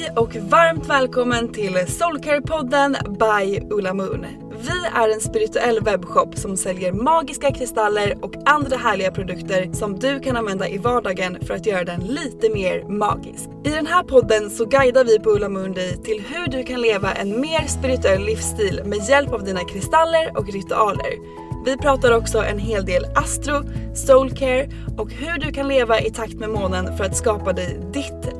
Hej och varmt välkommen till Soulcare-podden by Ulla Moon. Vi är en spirituell webbshop som säljer magiska kristaller och andra härliga produkter som du kan använda i vardagen för att göra den lite mer magisk. I den här podden så guidar vi på Ulla Moon dig till hur du kan leva en mer spirituell livsstil med hjälp av dina kristaller och ritualer. Vi pratar också en hel del astro, soulcare och hur du kan leva i takt med månen för att skapa dig ditt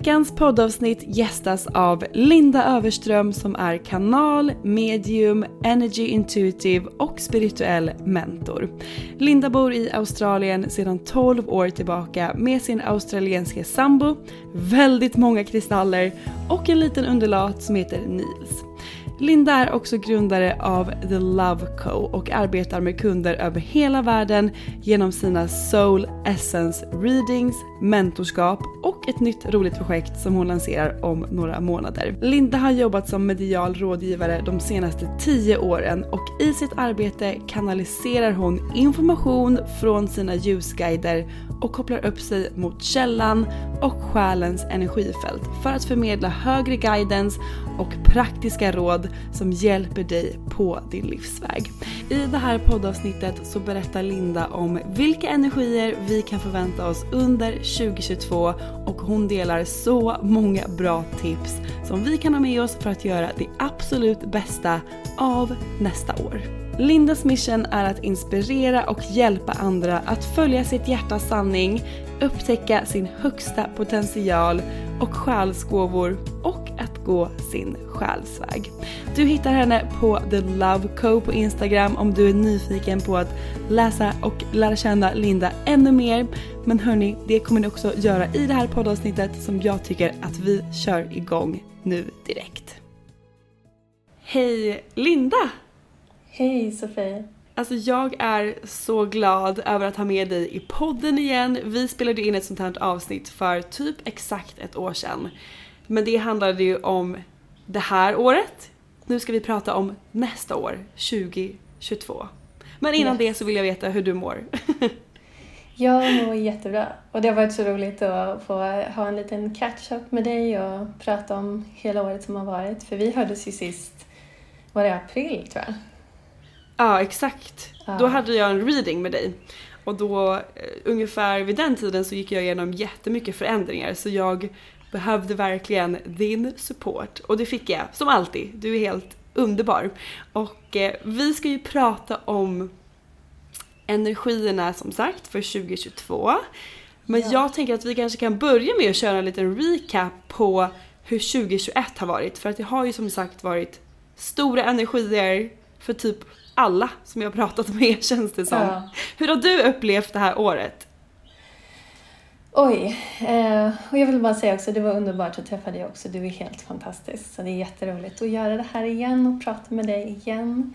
Veckans poddavsnitt gästas av Linda Överström som är kanal, medium, energy intuitive och spirituell mentor. Linda bor i Australien sedan 12 år tillbaka med sin australienska sambo, väldigt många kristaller och en liten undulat som heter Nils. Linda är också grundare av The Love Co och arbetar med kunder över hela världen genom sina Soul Essence Readings, mentorskap och ett nytt roligt projekt som hon lanserar om några månader. Linda har jobbat som medial rådgivare de senaste 10 åren och i sitt arbete kanaliserar hon information från sina ljusguider och kopplar upp sig mot källan och själens energifält för att förmedla högre guidance och praktiska råd som hjälper dig på din livsväg. I det här poddavsnittet så berättar Linda om vilka energier vi kan förvänta oss under 2022 och hon delar så många bra tips som vi kan ha med oss för att göra det absolut bästa av nästa år. Lindas mission är att inspirera och hjälpa andra att följa sitt hjärtas sanning, upptäcka sin högsta potential och själsgåvor och att gå sin själsväg. Du hittar henne på The Love Co på Instagram om du är nyfiken på att läsa och lära känna Linda ännu mer. Men hörni, det kommer ni också göra i det här poddavsnittet som jag tycker att vi kör igång nu direkt. Hej Linda! Hej Sofie! Alltså jag är så glad över att ha med dig i podden igen. Vi spelade in ett sånt här avsnitt för typ exakt ett år sedan. Men det handlade ju om det här året. Nu ska vi prata om nästa år, 2022. Men innan yes. det så vill jag veta hur du mår. jag mår jättebra och det har varit så roligt att få ha en liten catch-up med dig och prata om hela året som har varit. För vi hördes ju sist, var det april tror jag? Ja, exakt. Ja. Då hade jag en reading med dig. Och då, eh, ungefär vid den tiden så gick jag igenom jättemycket förändringar så jag behövde verkligen din support. Och det fick jag, som alltid. Du är helt underbar. Och eh, vi ska ju prata om energierna som sagt för 2022. Men ja. jag tänker att vi kanske kan börja med att köra en liten recap på hur 2021 har varit. För att det har ju som sagt varit stora energier för typ alla som jag har pratat med känns det som. Ja. Hur har du upplevt det här året? Oj, eh, och jag vill bara säga också, det var underbart att träffa dig också. Du är helt fantastisk. Så det är jätteroligt att göra det här igen och prata med dig igen.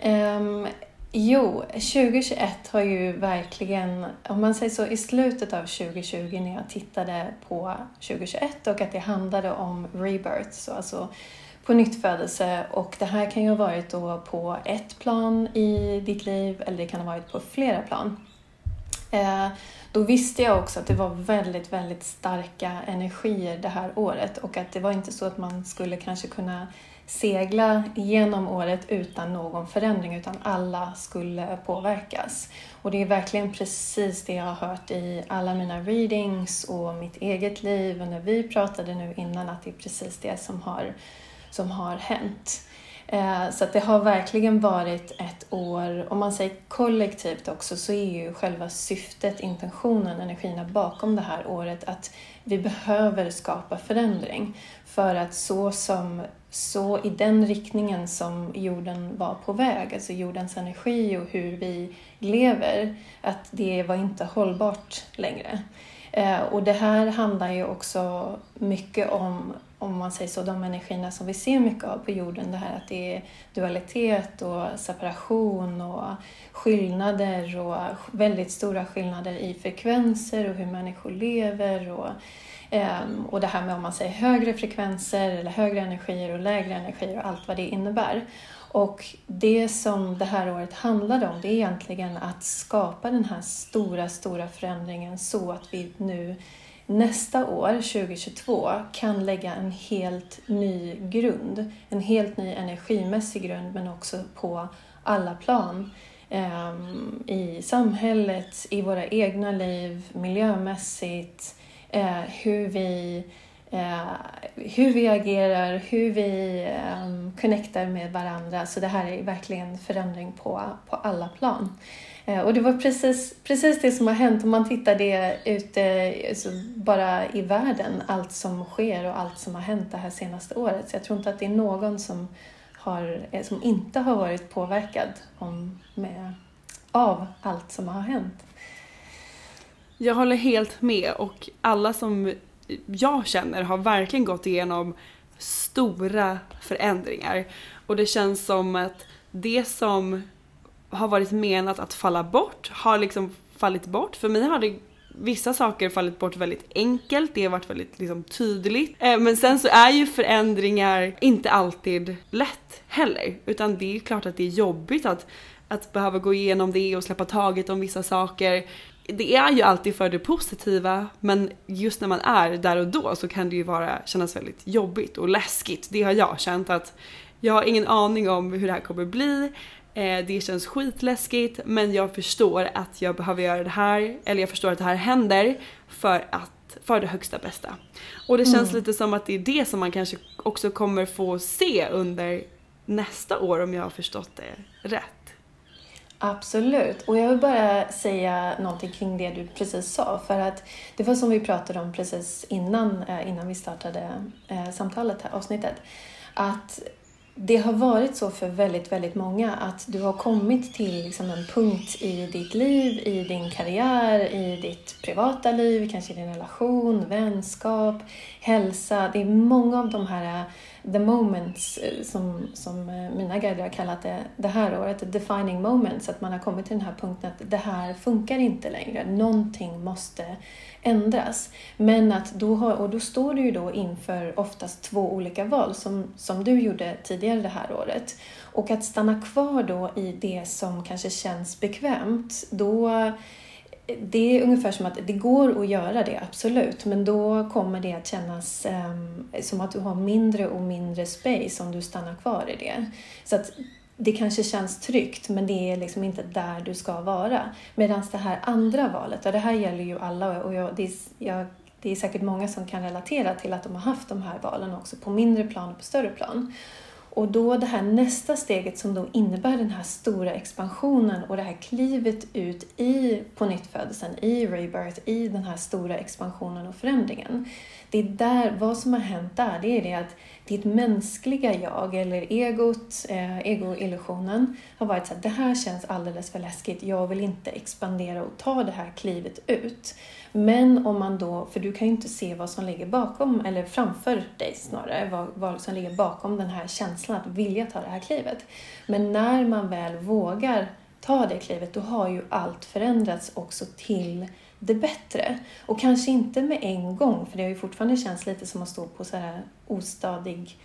Eh, jo, 2021 har ju verkligen, om man säger så, i slutet av 2020 när jag tittade på 2021 och att det handlade om rebirth, så alltså på nytt födelse och det här kan ju ha varit då på ett plan i ditt liv eller det kan ha varit på flera plan. Eh, då visste jag också att det var väldigt, väldigt starka energier det här året och att det var inte så att man skulle kanske kunna segla genom året utan någon förändring utan alla skulle påverkas. Och det är verkligen precis det jag har hört i alla mina readings och mitt eget liv och när vi pratade nu innan att det är precis det som har, som har hänt. Eh, så att det har verkligen varit ett år, om man säger kollektivt också, så är ju själva syftet, intentionen, energierna bakom det här året att vi behöver skapa förändring. För att så som så i den riktningen som jorden var på väg, alltså jordens energi och hur vi lever, att det var inte hållbart längre. Eh, och det här handlar ju också mycket om, om man säger så, de energierna som vi ser mycket av på jorden. Det här att det är dualitet och separation och skillnader och väldigt stora skillnader i frekvenser och hur människor lever. Och, ehm, och det här med om man säger högre frekvenser eller högre energier och lägre energier och allt vad det innebär. Och det som det här året handlade om, det är egentligen att skapa den här stora, stora förändringen så att vi nu nästa år, 2022, kan lägga en helt ny grund. En helt ny energimässig grund, men också på alla plan. Um, I samhället, i våra egna liv, miljömässigt, uh, hur vi eh, hur vi agerar, hur vi ehm, connectar med varandra. Så det här är verkligen förändring på, på alla plan. Eh, och det var precis, precis det som har hänt om man tittar det ute eh, alltså bara i världen, allt som sker och allt som har hänt det här senaste året. Så jag tror inte att det är någon som, har, eh, som inte har varit påverkad om, med, av allt som har hänt. Jag håller helt med och alla som jag känner har verkligen gått igenom stora förändringar. Och det känns som att det som har varit menat att falla bort har liksom fallit bort. För mig har det vissa saker fallit bort väldigt enkelt, det har varit väldigt liksom, tydligt. Eh, men sen så är ju förändringar inte alltid lätt heller. Utan det är klart att det är jobbigt att, att behöva gå igenom det och släppa taget om vissa saker det är ju alltid för det positiva men just när man är där och då så kan det ju vara, kännas väldigt jobbigt och läskigt. Det har jag känt att jag har ingen aning om hur det här kommer bli. Eh, det känns skitläskigt men jag förstår att jag behöver göra det här, eller jag förstår att det här händer för att för det högsta bästa. Och det känns mm. lite som att det är det som man kanske också kommer få se under nästa år om jag har förstått det rätt. Absolut. Och jag vill bara säga någonting kring det du precis sa. För att det var som vi pratade om precis innan, eh, innan vi startade eh, samtalet, här, avsnittet. Att det har varit så för väldigt, väldigt många att du har kommit till liksom en punkt i ditt liv, i din karriär, i ditt privata liv, kanske i din relation, vänskap, hälsa. Det är många av de här the moments eh, som, som eh, mina guider har kallat det det här året, the defining moments, att man har kommit till den här punkten att det här funkar inte längre, någonting måste ändras. Men att då, har, och då står du ju då inför oftast två olika val som, som du gjorde tidigare det här året. Och att stanna kvar då i det som kanske känns bekvämt, då det är ungefär som att det går att göra det, absolut, men då kommer det att kännas um, som att du har mindre och mindre space om du stannar kvar i det. Så att det kanske känns tryggt, men det är liksom inte där du ska vara. Medan det här andra valet, och det här gäller ju alla, och jag, det, är, jag, det är säkert många som kan relatera till att de har haft de här valen också på mindre plan och på större plan. Och då det här nästa steget som då innebär den här stora expansionen och det här klivet ut i pånyttfödelsen, i rebirth, i den här stora expansionen och förändringen. Det är där, vad som har hänt där, det är det att ditt mänskliga jag, eller egot, eh, egoillusionen, har varit så att det här känns alldeles för läskigt, jag vill inte expandera och ta det här klivet ut. Men om man då, för du kan ju inte se vad som ligger bakom, eller framför dig snarare, vad, vad som ligger bakom den här känslan att vilja ta det här klivet. Men när man väl vågar ta det klivet, då har ju allt förändrats också till det bättre. Och kanske inte med en gång, för det har ju fortfarande känts lite som att stå på så här ostadig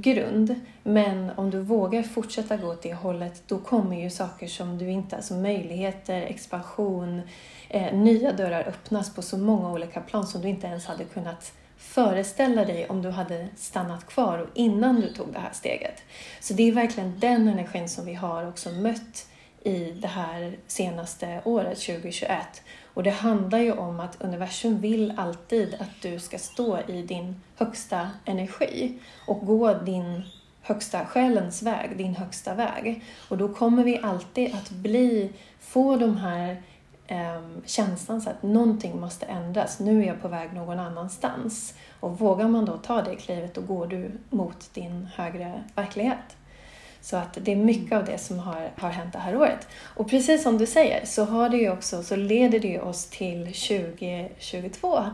grund. Men om du vågar fortsätta gå åt det hållet, då kommer ju saker som du inte, alltså möjligheter, expansion, eh, nya dörrar öppnas på så många olika plan som du inte ens hade kunnat föreställa dig om du hade stannat kvar och innan du tog det här steget. Så det är verkligen den energin som vi har också mött i det här senaste året, 2021. Och det handlar ju om att universum vill alltid att du ska stå i din högsta energi och gå din högsta själens väg, din högsta väg. Och då kommer vi alltid att bli, få de här eh, känslan så att någonting måste ändras. Nu är jag på väg någon annanstans. Och vågar man då ta det klivet, då går du mot din högre verklighet. Så att det är mycket av det som har, har hänt det här året. Och precis som du säger så, har det ju också, så leder det ju oss till 2022.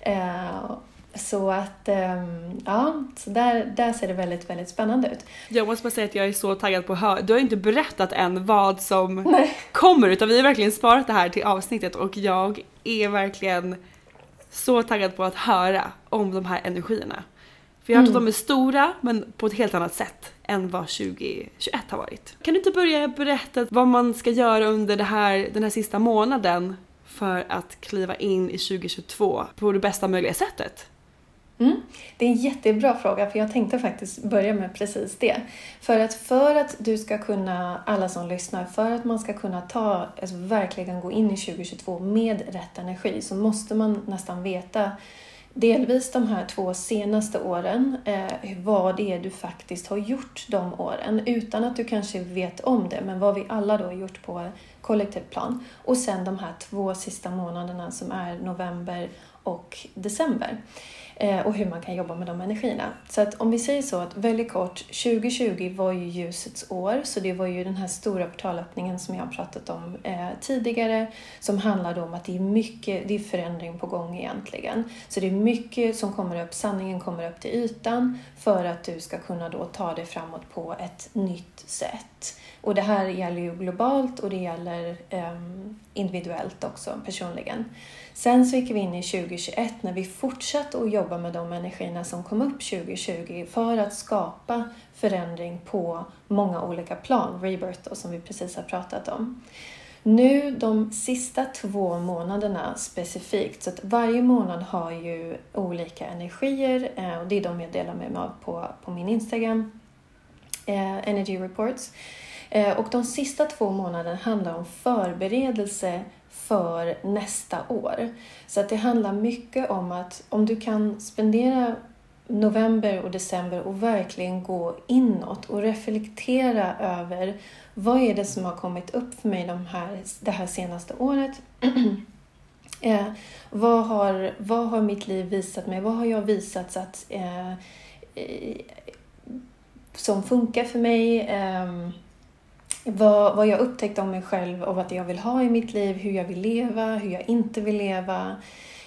Eh, så att, um, ja, så där, där ser det väldigt, väldigt spännande ut. Jag måste bara säga att jag är så taggad på att höra. Du har inte berättat än vad som Nej. kommer utan vi har verkligen sparat det här till avsnittet och jag är verkligen så taggad på att höra om de här energierna. För jag har hört mm. att de är stora men på ett helt annat sätt än vad 2021 har varit. Kan du inte börja berätta vad man ska göra under det här, den här sista månaden för att kliva in i 2022 på det bästa möjliga sättet? Mm. Det är en jättebra fråga för jag tänkte faktiskt börja med precis det. För att för att du ska kunna, alla som lyssnar, för att man ska kunna ta, alltså verkligen gå in i 2022 med rätt energi så måste man nästan veta delvis de här två senaste åren, eh, vad det är du faktiskt har gjort de åren utan att du kanske vet om det, men vad vi alla då har gjort på kollektivt plan. Och sen de här två sista månaderna som är november och december. Eh, och hur man kan jobba med de energierna. Så att om vi säger så att väldigt kort, 2020 var ju ljusets år, så det var ju den här stora portalöppningen som jag har pratat om eh, tidigare, som handlade om att det är mycket, det är förändring på gång egentligen. Så det är mycket som kommer upp, sanningen kommer upp till ytan för att du ska kunna då ta dig framåt på ett nytt sätt. Och det här gäller ju globalt och det gäller eh, individuellt också, personligen. Sen så gick vi in i 2021 när vi fortsatte att jobba med de energierna som kom upp 2020 för att skapa förändring på många olika plan, rebirth då, som vi precis har pratat om. Nu de sista två månaderna specifikt, så att varje månad har ju olika energier eh, och det är de jag delar med mig av på, på min Instagram, eh, Energy Reports. Eh, och de sista två månaderna handlar om förberedelse för nästa år. Så att det handlar mycket om att om du kan spendera november och december och verkligen gå inåt och reflektera över vad är det som har kommit upp för mig de här, det här senaste året? eh, vad, har, vad har mitt liv visat mig? Vad har jag visat att, eh, eh som funkar för mig? Eh, vad, vad jag upptäckt om mig själv och vad jag vill ha i mitt liv, hur jag vill leva, hur jag inte vill leva.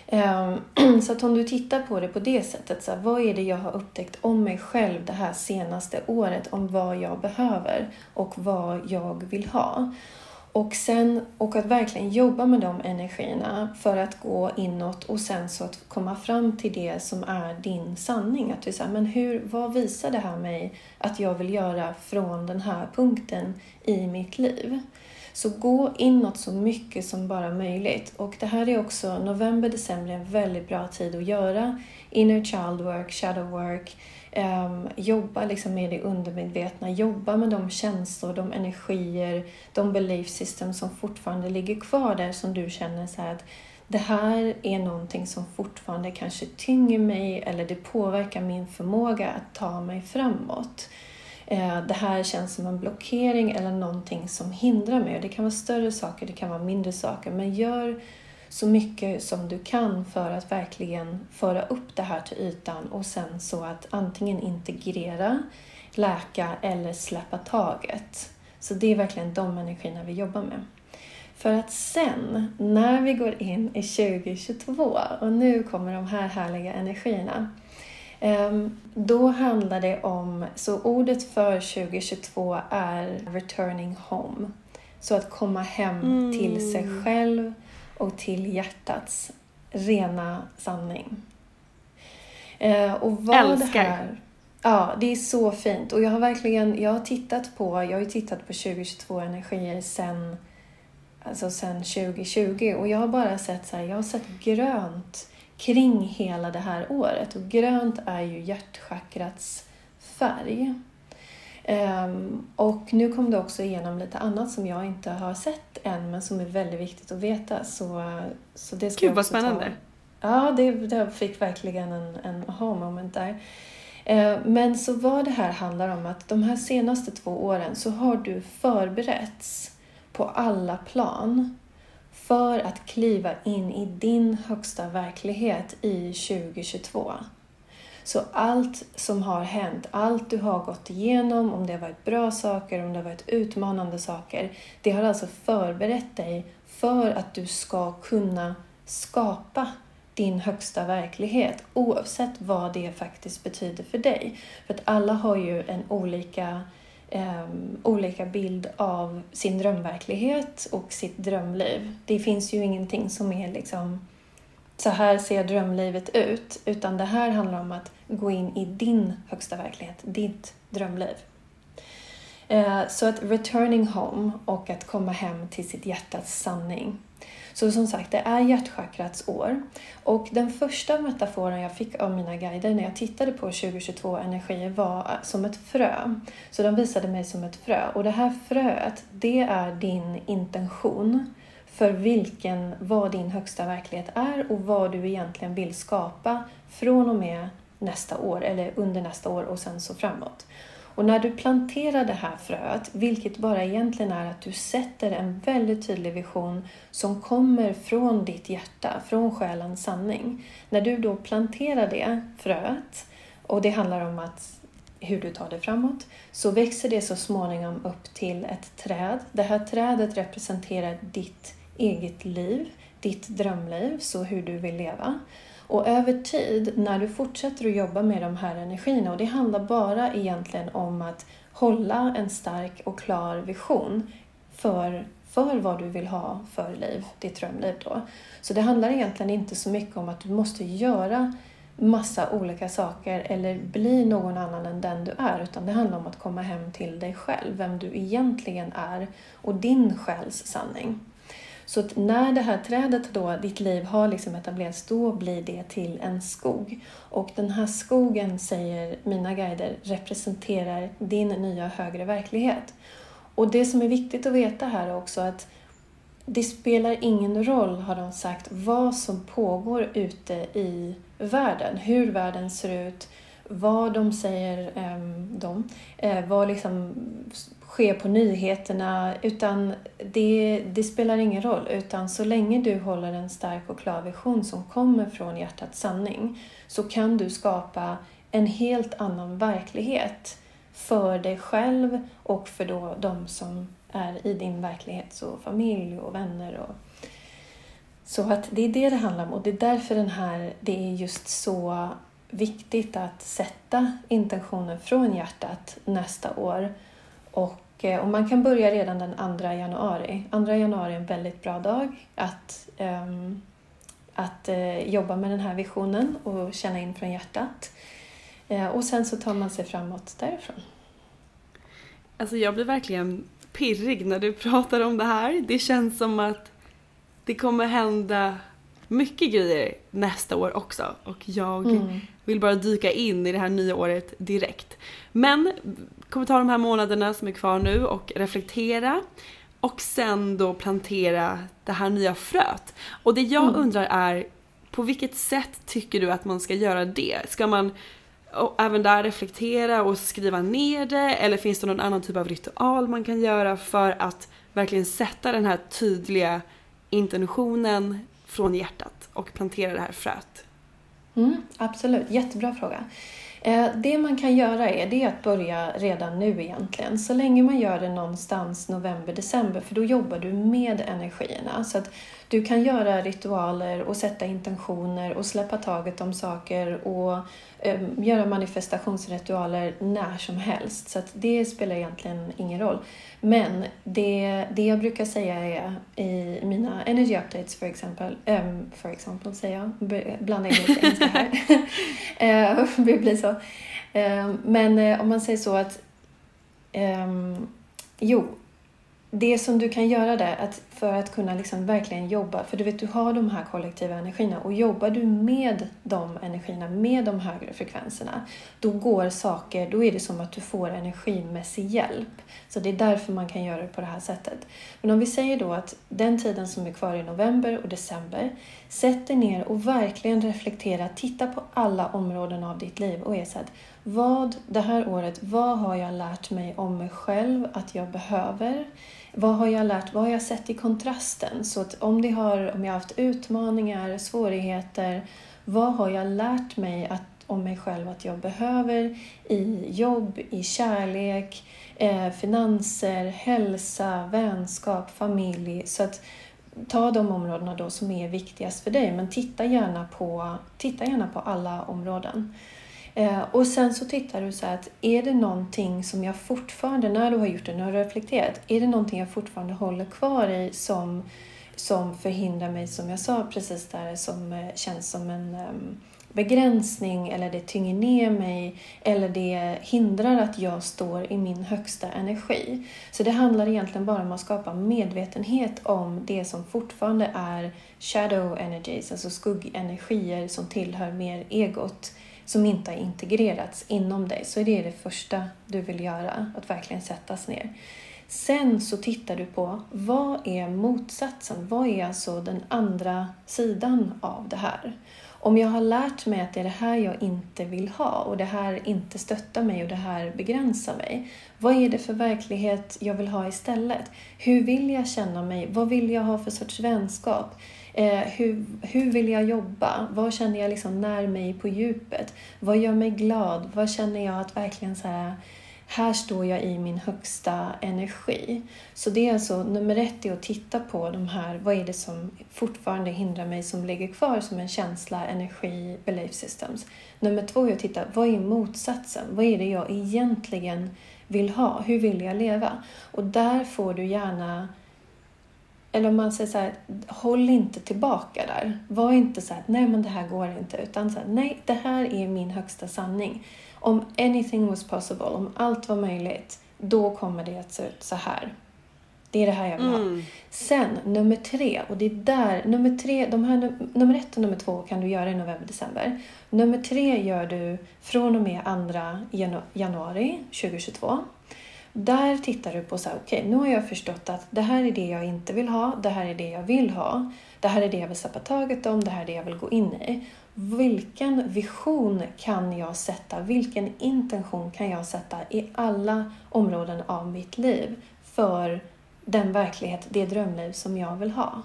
Ehm, så att om du tittar på det på det sättet, så här, vad är det jag har upptäckt om mig själv det här senaste året, om vad jag behöver och vad jag vill ha. Och sen och att verkligen jobba med de energierna för att gå inåt och sen så att komma fram till det som är din sanning. Att du säger, men hur, vad visar det här mig att jag vill göra från den här punkten i mitt liv? Så gå inåt så mycket som bara möjligt. Och det här är också, november, december är en väldigt bra tid att göra inner child work, shadow work, Um, jobba liksom med det undermedvetna, jobba med de känslor, de energier, de belief system som fortfarande ligger kvar där som du känner så att det här är någonting som fortfarande kanske tynger mig eller det påverkar min förmåga att ta mig framåt. Ehm, det här känns som en blockering eller någonting som hindrar mig. Det kan vara större saker, det kan vara mindre saker, men gör så mycket som du kan för att verkligen föra upp det här till ytan och sen så att antingen integrera, läka eller släppa taget. Så det är verkligen de energierna vi jobbar med. För att sen, när vi går in i 2022 och nu kommer de här härliga energierna. Ehm, då handlar det om, så ordet för 2022 är returning home. Så att komma hem mm. till sig själv och till hjärtats rena sanning. Eh, och vad Älskar! Det här, ja, det är så fint. Och jag har verkligen jag har tittat på, jag har tittat på 2022 energier sen, alltså sen 2020 och jag har bara sett så här, jag har sett grönt kring hela det här året. Och grönt är ju hjärtchakrats färg. Um, och nu kom det också igenom lite annat som jag inte har sett än men som är väldigt viktigt att veta. Så, så det ska Gud vad spännande! Ta. Ja, det, det fick verkligen en, en aha-moment där. Uh, men så vad det här handlar om att de här senaste två åren så har du förberetts på alla plan för att kliva in i din högsta verklighet i 2022. Så allt som har hänt, allt du har gått igenom, om det har varit bra saker, om det har varit utmanande saker, det har alltså förberett dig för att du ska kunna skapa din högsta verklighet oavsett vad det faktiskt betyder för dig. För att alla har ju en olika, um, olika bild av sin drömverklighet och sitt drömliv. Det finns ju ingenting som är liksom så här ser drömlivet ut, utan det här handlar om att gå in i din högsta verklighet, ditt drömliv. Eh, så att returning home och att komma hem till sitt hjärtats sanning. Så som sagt, det är hjärtchakrats år. Och den första metaforen jag fick av mina guider när jag tittade på 2022 energier var eh, som ett frö. Så de visade mig som ett frö. Och det här fröet, det är din intention för vilken, vad din högsta verklighet är och vad du egentligen vill skapa från och med nästa år eller under nästa år och sen så framåt. Och när du planterar det här fröet, vilket bara egentligen är att du sätter en väldigt tydlig vision som kommer från ditt hjärta, från själens sanning. När du då planterar det fröet, och det handlar om att hur du tar det framåt, så växer det så småningom upp till ett träd. Det här trädet representerar ditt eget liv, ditt drömliv, så hur du vill leva. Och över tid, när du fortsätter att jobba med de här energierna, och det handlar bara egentligen om att hålla en stark och klar vision för, för vad du vill ha för liv, ditt drömliv då. Så det handlar egentligen inte så mycket om att du måste göra massa olika saker eller bli någon annan än den du är, utan det handlar om att komma hem till dig själv, vem du egentligen är och din själs sanning. Så att när det här trädet då, ditt liv har liksom etablerats, då blir det till en skog. Och den här skogen, säger mina guider, representerar din nya högre verklighet. Och det som är viktigt att veta här är också att det spelar ingen roll, har de sagt, vad som pågår ute i världen, hur världen ser ut, vad de säger, ehm, de, eh, vad liksom sker på nyheterna, utan det, det, spelar ingen roll. Utan så länge du håller en stark och klar vision som kommer från hjärtats sanning så kan du skapa en helt annan verklighet för dig själv och för då de som är i din verklighet, så familj och vänner. Och... Så att det är det det handlar om och det är därför den här, det är just så viktigt att sätta intentionen från hjärtat nästa år och och man kan börja redan den 2 januari. 2 januari är en väldigt bra dag att, um, att uh, jobba med den här visionen och känna in från hjärtat. Uh, och sen så tar man sig framåt därifrån. Alltså jag blir verkligen pirrig när du pratar om det här. Det känns som att det kommer hända mycket grejer nästa år också och jag mm. vill bara dyka in i det här nya året direkt. Men kommer ta de här månaderna som är kvar nu och reflektera och sen då plantera det här nya fröet. Och det jag mm. undrar är på vilket sätt tycker du att man ska göra det? Ska man även där reflektera och skriva ner det eller finns det någon annan typ av ritual man kan göra för att verkligen sätta den här tydliga intentionen från hjärtat och plantera det här fröet? Mm, absolut, jättebra fråga. Eh, det man kan göra är, det är att börja redan nu egentligen. Så länge man gör det någonstans november, december, för då jobbar du med energierna. Så att du kan göra ritualer och sätta intentioner och släppa taget om saker och göra manifestationsritualer när som helst. Så det spelar egentligen ingen roll. Men det, det jag brukar säga är i mina energy updates för exempel, um, för exempel säger jag, blanda in lite engelska här. uh, det blir så. Um, men uh, om man säger så att um, Jo, det som du kan göra där att för att kunna liksom verkligen jobba, för du vet du har de här kollektiva energierna och jobbar du med de energierna, med de högre frekvenserna, då går saker, då är det som att du får energimässig hjälp. Så det är därför man kan göra det på det här sättet. Men om vi säger då att den tiden som är kvar i november och december, sätt dig ner och verkligen reflektera, titta på alla områden av ditt liv och är så att, vad det här året, vad har jag lärt mig om mig själv att jag behöver? Vad har jag lärt? Vad har jag sett i kontrasten? Så att om, det har, om jag har haft utmaningar, svårigheter, vad har jag lärt mig att, om mig själv att jag behöver i jobb, i kärlek, eh, finanser, hälsa, vänskap, familj? Så att ta de områdena då som är viktigast för dig, men titta gärna på, titta gärna på alla områden. Eh, och sen så tittar du så att är det någonting som jag fortfarande, när du har gjort det, när du har reflekterat, är det någonting jag fortfarande håller kvar i som, som förhindrar mig, som jag sa precis där, som eh, känns som en um, begränsning eller det tynger ner mig eller det hindrar att jag står i min högsta energi. Så det handlar egentligen bara om att skapa medvetenhet om det som fortfarande är shadow energies, alltså skuggenergier som tillhör mer egot som inte har integrerats inom dig. Så det är det första du vill göra, att verkligen sättas ner. Sen så tittar du på vad är motsatsen? Vad är alltså den andra sidan av det här? Om jag har lärt mig att det är det här jag inte vill ha och det här inte stöttar mig och det här begränsar mig. Vad är det för verklighet jag vill ha istället? Hur vill jag känna mig? Vad vill jag ha för sorts vänskap? Eh, hur, hur vill jag jobba? Vad känner jag liksom när mig på djupet? Vad gör mig glad? Vad känner jag att verkligen så här, här står jag i min högsta energi. Så det är alltså nummer ett är att titta på de här, vad är det som fortfarande hindrar mig som ligger kvar som en känsla, energi, belief systems. Nummer två är att titta, vad är motsatsen? Vad är det jag egentligen vill ha? Hur vill jag leva? Och där får du gärna eller om man säger så här, håll inte tillbaka där. Var inte så här, nej men det här går inte. Utan så här, nej, det här är min högsta sanning. Om anything was possible, om allt var möjligt, då kommer det att se ut så här. Det är det här jag vill mm. ha. Sen nummer tre, och det är där, nummer tre, de här, nummer ett och nummer två kan du göra i november, december. Nummer tre gör du från och med 2 januari 2022. Där tittar du på så här, okej, okay, nu har jag förstått att det här är det jag inte vill ha, det här är det jag vill ha, det här är det jag vill släppa taget om, det här är det jag vill gå in i. Vilken vision kan jag sätta? Vilken intention kan jag sätta i alla områden av mitt liv för den verklighet, det drömliv som jag vill ha?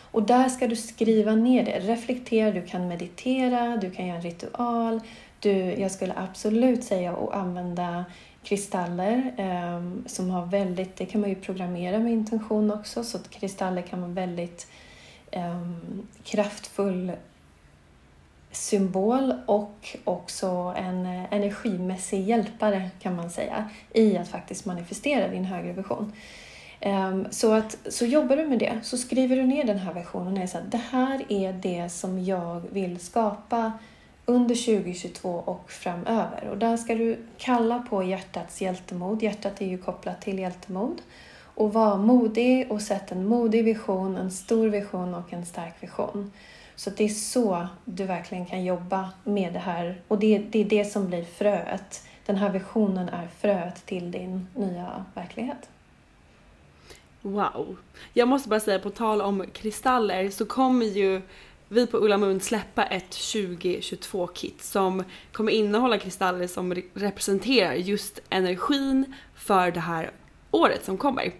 Och där ska du skriva ner det. Reflektera, du kan meditera, du kan göra en ritual. Du, jag skulle absolut säga att använda kristaller eh, som har väldigt, det kan man ju programmera med intention också, så att kristaller kan vara väldigt eh, kraftfull symbol och också en energimässig hjälpare kan man säga i att faktiskt manifestera din högre vision. Ehm, så, att, så jobbar du med det, så skriver du ner den här versionen och säger så att det här är det som jag vill skapa under 2022 och framöver. Och där ska du kalla på hjärtats hjältemod. Hjärtat är ju kopplat till hjältemod. Och vara modig och sätt en modig vision, en stor vision och en stark vision. Så det är så du verkligen kan jobba med det här. Och det, det är det som blir fröet. Den här visionen är fröet till din nya verklighet. Wow. Jag måste bara säga, på tal om kristaller så kommer ju vi på Ulla Mund släppa ett 2022-kit som kommer innehålla kristaller som representerar just energin för det här året som kommer.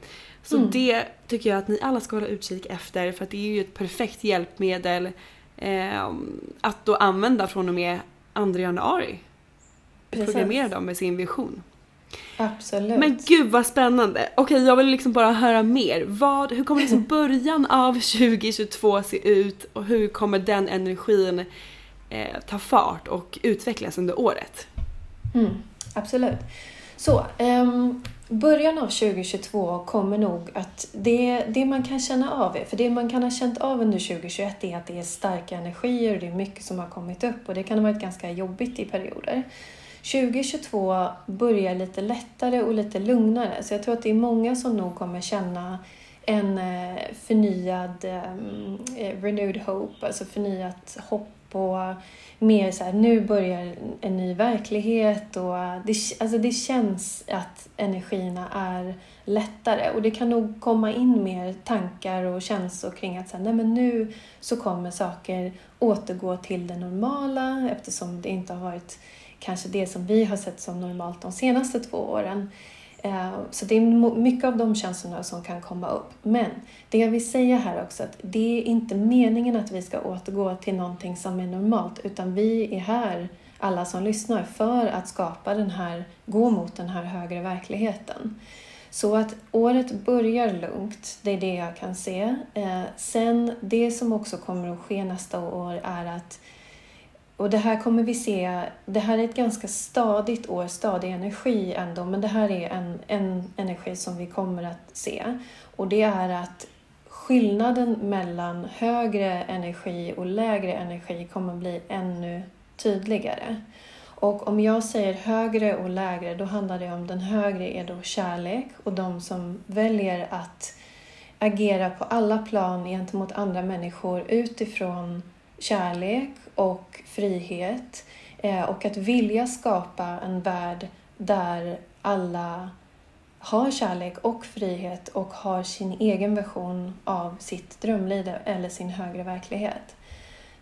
Så mm. det tycker jag att ni alla ska hålla utkik efter för att det är ju ett perfekt hjälpmedel eh, att då använda från och med 2 januari. programmera dem med sin vision. Absolut. Men gud vad spännande! Okej, jag vill liksom bara höra mer. Vad, hur kommer liksom början av 2022 se ut och hur kommer den energin eh, ta fart och utvecklas under året? Mm, absolut. Så, um, början av 2022 kommer nog att det, det man kan känna av är, för det man kan ha känt av under 2021 är att det är starka energier och det är mycket som har kommit upp och det kan ha varit ganska jobbigt i perioder. 2022 börjar lite lättare och lite lugnare. Så jag tror att det är många som nog kommer känna en eh, förnyad um, renewed hope, alltså förnyat hopp och mer så här, nu börjar en ny verklighet och det, alltså det känns att energierna är lättare. Och det kan nog komma in mer tankar och känslor kring att så här, nej men nu så kommer saker återgå till det normala eftersom det inte har varit kanske det som vi har sett som normalt de senaste två åren. Eh, så det är mycket av de känslorna som kan komma upp. Men det jag vill säga här också att det är inte meningen att vi ska återgå till någonting som är normalt utan vi är här, alla som lyssnar, för att skapa den här, gå mot den här högre verkligheten. Så att året börjar lugnt, det är det jag kan se. Eh, sen, det som också kommer att ske nästa år är att och det här kommer vi se, det här är ett ganska stadigt år, stadig energi ändå, men det här är en, en energi som vi kommer att se. Och det är att skillnaden mellan högre energi och lägre energi kommer bli ännu tydligare. Och om jag säger högre och lägre, då handlar det om den högre är då kärlek och de som väljer att agera på alla plan gentemot andra människor utifrån kärlek och frihet eh, och att vilja skapa en värld där alla har kärlek och frihet och har sin egen version av sitt drömliv eller sin högre verklighet.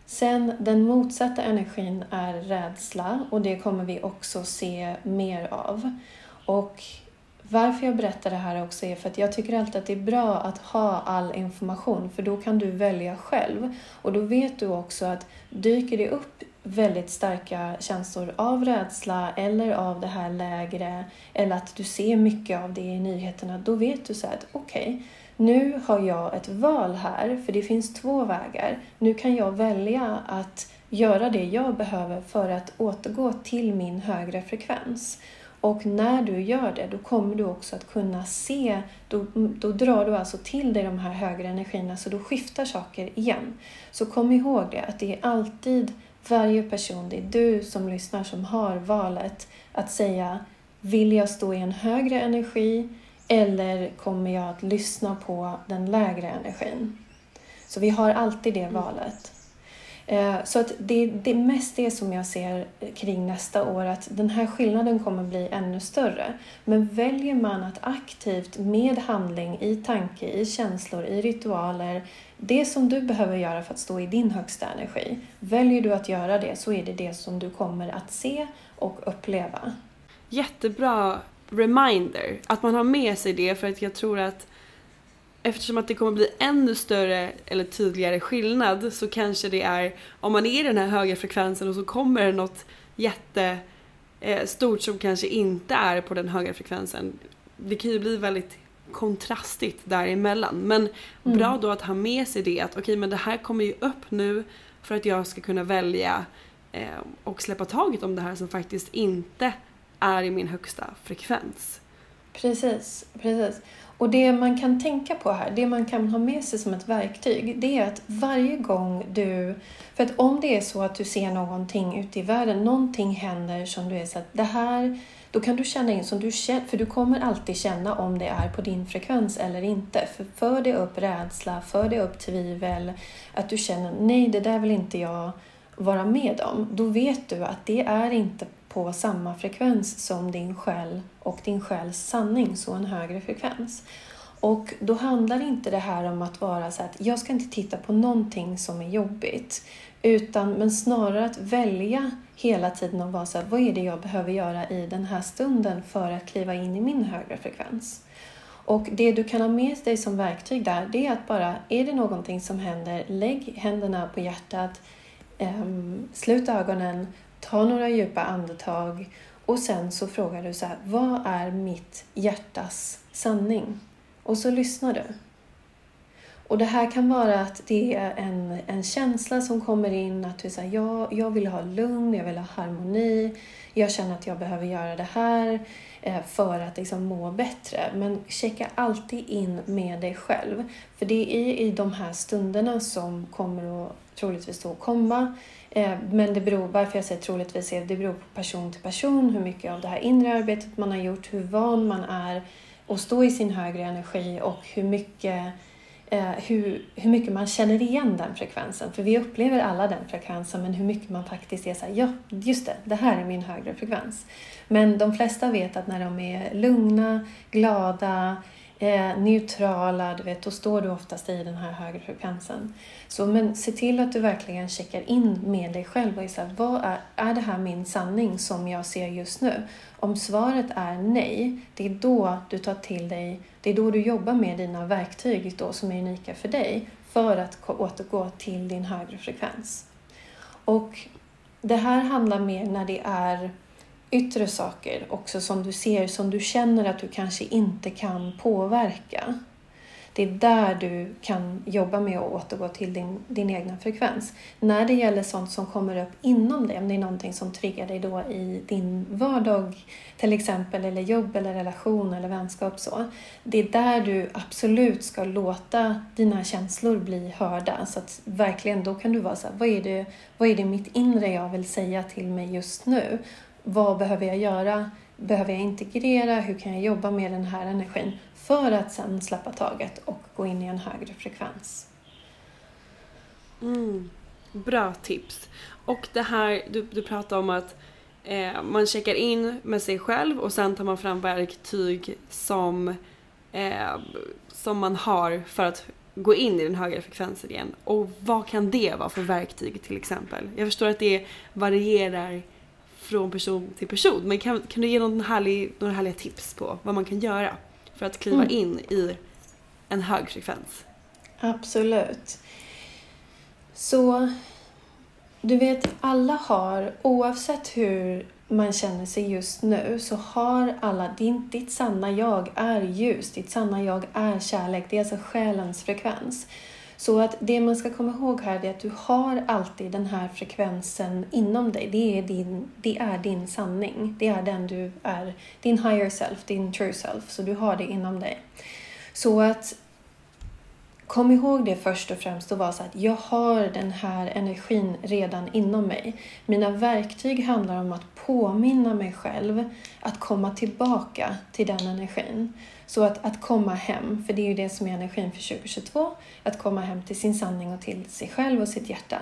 Sen den motsatta energin är rädsla och det kommer vi också se mer av. Och varför jag berättar det här också är för att jag tycker alltid att det är bra att ha all information för då kan du välja själv. Och då vet du också att dyker det upp väldigt starka känslor av rädsla eller av det här lägre eller att du ser mycket av det i nyheterna, då vet du så att okej, okay, nu har jag ett val här, för det finns två vägar. Nu kan jag välja att göra det jag behöver för att återgå till min högre frekvens. Och när du gör det, då kommer du också att kunna se, då, då drar du alltså till dig de här högre energierna, så då skiftar saker igen. Så kom ihåg det, att det är alltid varje person, det är du som lyssnar som har valet att säga, vill jag stå i en högre energi eller kommer jag att lyssna på den lägre energin? Så vi har alltid det valet. Eh, så att det, det är mest det som jag ser kring nästa år, att den här skillnaden kommer bli ännu större. Men väljer man att aktivt med handling, i tanke, i känslor, i ritualer, det som du behöver göra för att stå i din högsta energi, väljer du att göra det så är det det som du kommer att se och uppleva. Jättebra reminder, att man har med sig det för att jag tror att eftersom att det kommer bli ännu större eller tydligare skillnad så kanske det är om man är i den här höga frekvensen och så kommer det något jättestort eh, som kanske inte är på den höga frekvensen. Det kan ju bli väldigt kontrastigt däremellan. Men mm. bra då att ha med sig det att okej okay, men det här kommer ju upp nu för att jag ska kunna välja eh, och släppa taget om det här som faktiskt inte är i min högsta frekvens. Precis, precis. Och det man kan tänka på här, det man kan ha med sig som ett verktyg, det är att varje gång du... För att om det är så att du ser någonting ute i världen, någonting händer som du är så att det här... Då kan du känna in som du känner, för du kommer alltid känna om det är på din frekvens eller inte. För för det upp rädsla, för det upp tvivel, att du känner nej, det där vill inte jag vara med om. Då vet du att det är inte på samma frekvens som din själ och din själs sanning, så en högre frekvens. Och då handlar inte det här om att vara så att jag ska inte titta på någonting som är jobbigt, utan men snarare att välja hela tiden och vara så här, vad är det jag behöver göra i den här stunden för att kliva in i min högre frekvens? Och det du kan ha med dig som verktyg där, det är att bara, är det någonting som händer, lägg händerna på hjärtat, um, slut ögonen Ta några djupa andetag Och sen så frågar du så här, vad är mitt hjärtas sanning? Och så lyssnar du. Och det här kan vara att det är en, en känsla som kommer in att du säger ja, jag vill ha lugn, jag vill ha harmoni, jag känner att jag behöver göra det här eh, för att liksom må bättre. Men checka alltid in med dig själv. För det är i de här stunderna som kommer att troligtvis då komma. Eh, men det beror, varför jag säger troligtvis är det beror på person till person, hur mycket av det här inre arbetet man har gjort, hur van man är att stå i sin högre energi och hur mycket eh, hur, hur mycket man känner igen den frekvensen. För vi upplever alla den frekvensen, men hur mycket man faktiskt är såhär, ja, just det, det här är min högre frekvens. Men de flesta vet att när de är lugna, glada, eh, neutrala, du vet, då står du oftast i den här högre frekvensen. Så men se till att du verkligen checkar in med dig själv och är så här, vad är, är det här min sanning som jag ser just nu? Om svaret är nej, det är då du tar till dig, det är då du jobbar med dina verktyg då, som är unika för dig för att återgå till din högre frekvens. Och det här handlar mer när det är yttre saker också som du ser, som du känner att du kanske inte kan påverka. Det är där du kan jobba med att återgå till din, din egna frekvens. När det gäller sånt som kommer upp inom dig, om det är någonting som triggar dig då i din vardag, till exempel, eller jobb, eller relation eller vänskap så. Det är där du absolut ska låta dina känslor bli hörda. Så att verkligen, då kan du vara så här, vad är det, vad är det mitt inre jag vill säga till mig just nu? Vad behöver jag göra? Behöver jag integrera? Hur kan jag jobba med den här energin? För att sen släppa taget och gå in i en högre frekvens. Mm. Bra tips. Och det här, du, du pratar om att eh, man checkar in med sig själv och sen tar man fram verktyg som, eh, som man har för att gå in i den högre frekvensen igen. Och vad kan det vara för verktyg till exempel? Jag förstår att det varierar från person till person. Men kan, kan du ge någon härlig, några härliga tips på vad man kan göra för att kliva mm. in i en hög frekvens? Absolut. Så du vet, alla har, oavsett hur man känner sig just nu, så har alla, din, ditt sanna jag är ljus, ditt sanna jag är kärlek, det är alltså själens frekvens. Så att det man ska komma ihåg här är att du har alltid den här frekvensen inom dig. Det är din, det är din sanning. Det är den du är, din higher self, din true self. Så du har det inom dig. Så att Kom ihåg det först och främst och var så att jag har den här energin redan inom mig. Mina verktyg handlar om att påminna mig själv att komma tillbaka till den energin. Så att, att komma hem, för det är ju det som är energin för 2022, att komma hem till sin sanning och till sig själv och sitt hjärta.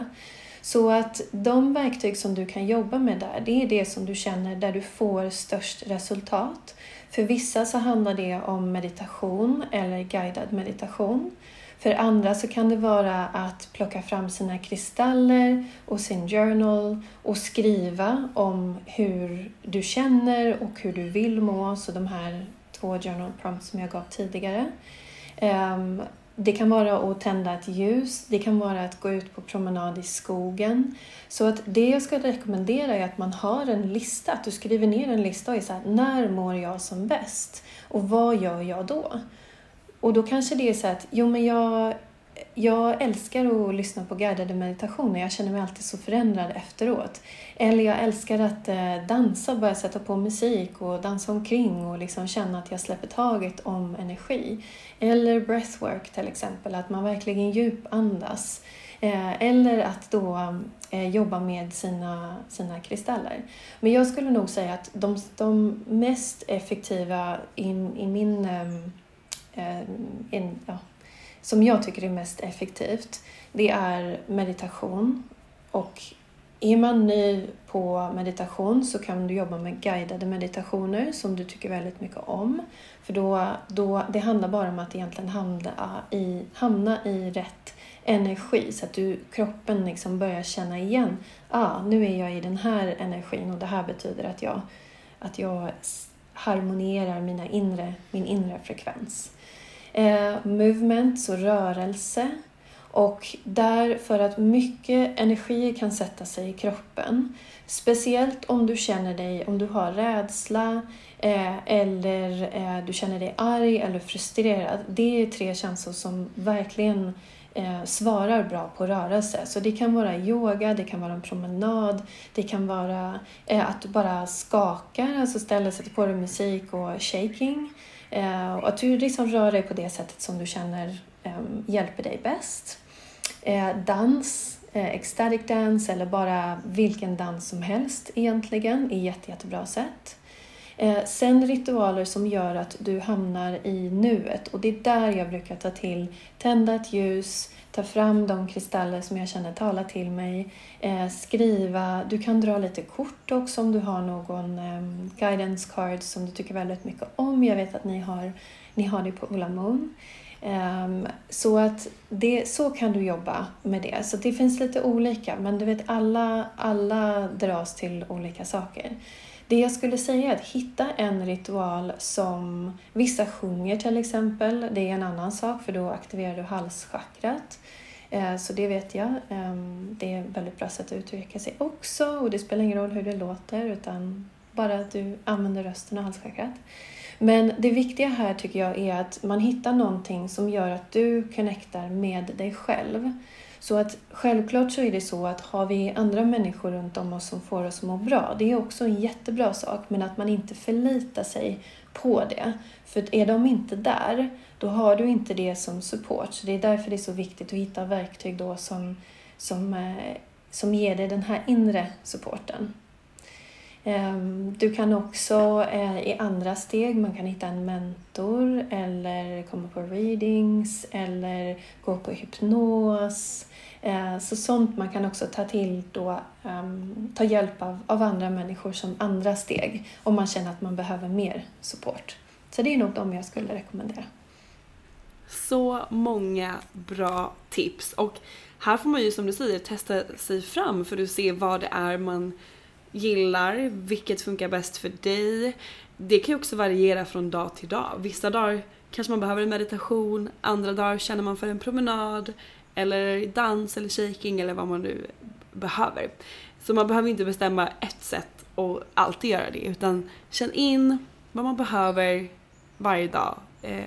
Så att de verktyg som du kan jobba med där, det är det som du känner där du får störst resultat. För vissa så handlar det om meditation eller guidad meditation. För andra så kan det vara att plocka fram sina kristaller och sin journal och skriva om hur du känner och hur du vill må. Så de här två journal prompts som jag gav tidigare. Um, det kan vara att tända ett ljus, det kan vara att gå ut på promenad i skogen. Så att det jag skulle rekommendera är att man har en lista, att du skriver ner en lista och är så här, när mår jag som bäst? Och vad gör jag då? Och då kanske det är så att, jo men jag, jag älskar att lyssna på guidade meditationer. Jag känner mig alltid så förändrad efteråt. Eller jag älskar att eh, dansa, börja sätta på musik och dansa omkring och liksom känna att jag släpper taget om energi. Eller breathwork till exempel, att man verkligen djupandas. Eh, eller att då eh, jobba med sina, sina kristaller. Men jag skulle nog säga att de, de mest effektiva i, i min ehm, in, ja, som jag tycker är mest effektivt, det är meditation. Och är man ny på meditation så kan du jobba med guidade meditationer som du tycker väldigt mycket om. För då, då, det handlar bara om att egentligen hamna i, hamna i rätt energi så att du, kroppen liksom börjar känna igen, ah, nu är jag i den här energin och det här betyder att jag, att jag harmonierar mina inre, min inre frekvens. Eh, movement, så rörelse. Och därför att mycket energi kan sätta sig i kroppen. Speciellt om du känner dig, om du har rädsla eh, eller eh, du känner dig arg eller frustrerad. Det är tre känslor som verkligen eh, svarar bra på rörelse. Så det kan vara yoga, det kan vara en promenad, det kan vara eh, att du bara skakar, alltså ställer sig på dig musik och shaking. Eh, och att du liksom rör dig på det sättet som du känner ehm, hjälper dig bäst. Eh, dans, eh, ecstatic dance eller bara vilken dans som helst egentligen är jätte, jättebra sätt. Eh, sen ritualer som gör att du hamnar i nuet och det är där jag brukar ta till tända ett ljus, ta fram de kristaller som jag känner talar till mig, eh, skriva, du kan dra lite kort också om du har någon eh, guidance card som du tycker väldigt mycket om. Jag vet att ni har, ni har det på Ola Moon. Um, ehm, så att det, så kan du jobba med det. Så det finns lite olika, men du vet alla, alla dras till olika saker. Det jag skulle säga är att hitta en ritual som vissa sjunger till exempel. Det är en annan sak för då aktiverar du halschakrat. Eh, så det vet jag. Ehm, det är ett väldigt bra sätt att uttrycka sig också och det spelar ingen roll hur det låter utan bara att du använder rösten och halschakrat. Men det viktiga här tycker jag är att man hittar någonting som gör att du connectar med dig själv. Så att självklart så är det så att har vi andra människor runt om oss som får oss att må bra, det är också en jättebra sak, men att man inte förlitar sig på det. För är de inte där, då har du inte det som support. Så det är därför det är så viktigt att hitta verktyg då som, som, eh, som ger dig den här inre supporten. Ehm, du kan också eh, i andra steg, man kan hitta en mentor eller komma på readings eller gå på hypnos. Eh, så sånt man kan också ta till då, um, ta hjälp av, av andra människor som andra steg om man känner att man behöver mer support. Så det är nog de jag skulle rekommendera. Så många bra tips och här får man ju som du säger testa sig fram för att se vad det är man gillar, vilket funkar bäst för dig. Det kan ju också variera från dag till dag. Vissa dagar kanske man behöver en meditation, andra dagar känner man för en promenad eller dans eller shaking eller vad man nu behöver. Så man behöver inte bestämma ett sätt och alltid göra det utan känn in vad man behöver varje dag eh,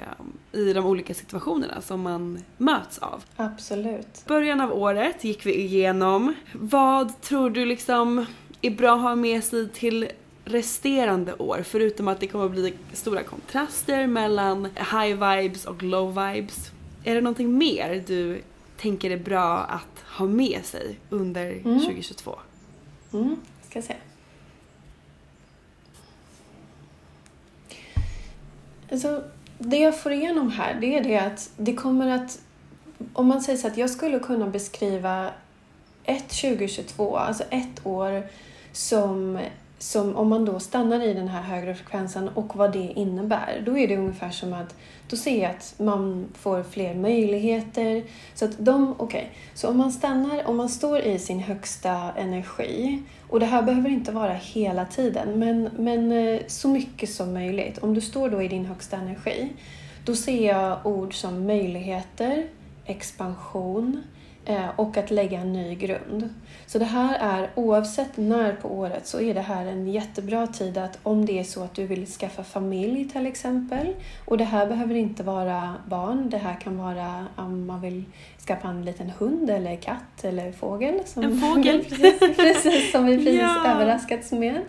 i de olika situationerna som man möts av. Absolut. Början av året gick vi igenom. Vad tror du liksom är bra att ha med sig till resterande år förutom att det kommer att bli stora kontraster mellan high vibes och low vibes. Är det någonting mer du tänker är bra att ha med sig under mm. 2022? Mm, ska se. Alltså, det jag får igenom här det är det att det kommer att... Om man säger så att jag skulle kunna beskriva ett 2022, alltså ett år som, som om man då stannar i den här högre frekvensen och vad det innebär, då är det ungefär som att då ser jag att man får fler möjligheter. Så att de, okej, okay. så om man stannar, om man står i sin högsta energi, och det här behöver inte vara hela tiden, men, men eh, så mycket som möjligt. Om du står då i din högsta energi, då ser jag ord som möjligheter, expansion, Eh, och att lägga en ny grund. Så det här är, oavsett när på året, så är det här en jättebra tid att om det är så att du vill skaffa familj till exempel, och det här behöver inte vara barn, det här kan vara om man vill skaffa en liten hund eller katt eller fågel. Som en fågel! precis, precis, som vi precis ja. överraskats med.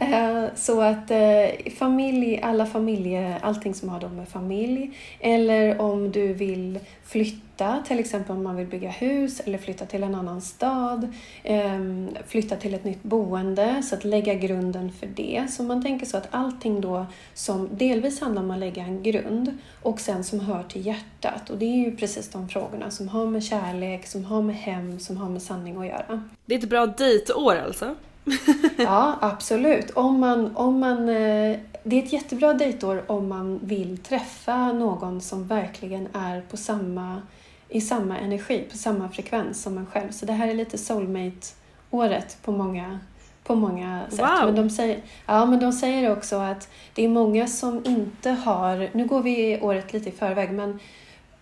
Eh, så att eh, familj, alla familjer, allting som har med familj. Eller om du vill flytta, till exempel om man vill bygga hus eller flytta till en annan stad. Ehm, flytta till ett nytt boende, så att lägga grunden för det. Så man tänker så att allting då som delvis handlar om att lägga en grund och sen som hör till hjärtat. Och det är ju precis de frågorna som har med kärlek, som har med hem, som har med sanning att göra. Det är ett bra dejtår alltså? ja, absolut. Om man, om man, eh, det är ett jättebra dejtår om man vill träffa någon som verkligen är på samma, i samma energi, på samma frekvens som en själv. Så det här är lite soulmate-året på många, på många sätt. Wow. Men, de säger, ja, men de säger också att det är många som inte har, nu går vi året lite i förväg, men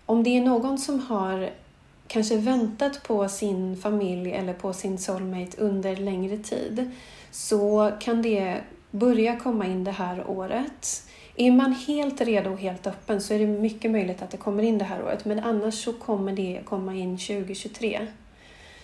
om det är någon som har kanske väntat på sin familj eller på sin soulmate under längre tid så kan det börja komma in det här året. Är man helt redo och helt öppen så är det mycket möjligt att det kommer in det här året men annars så kommer det komma in 2023.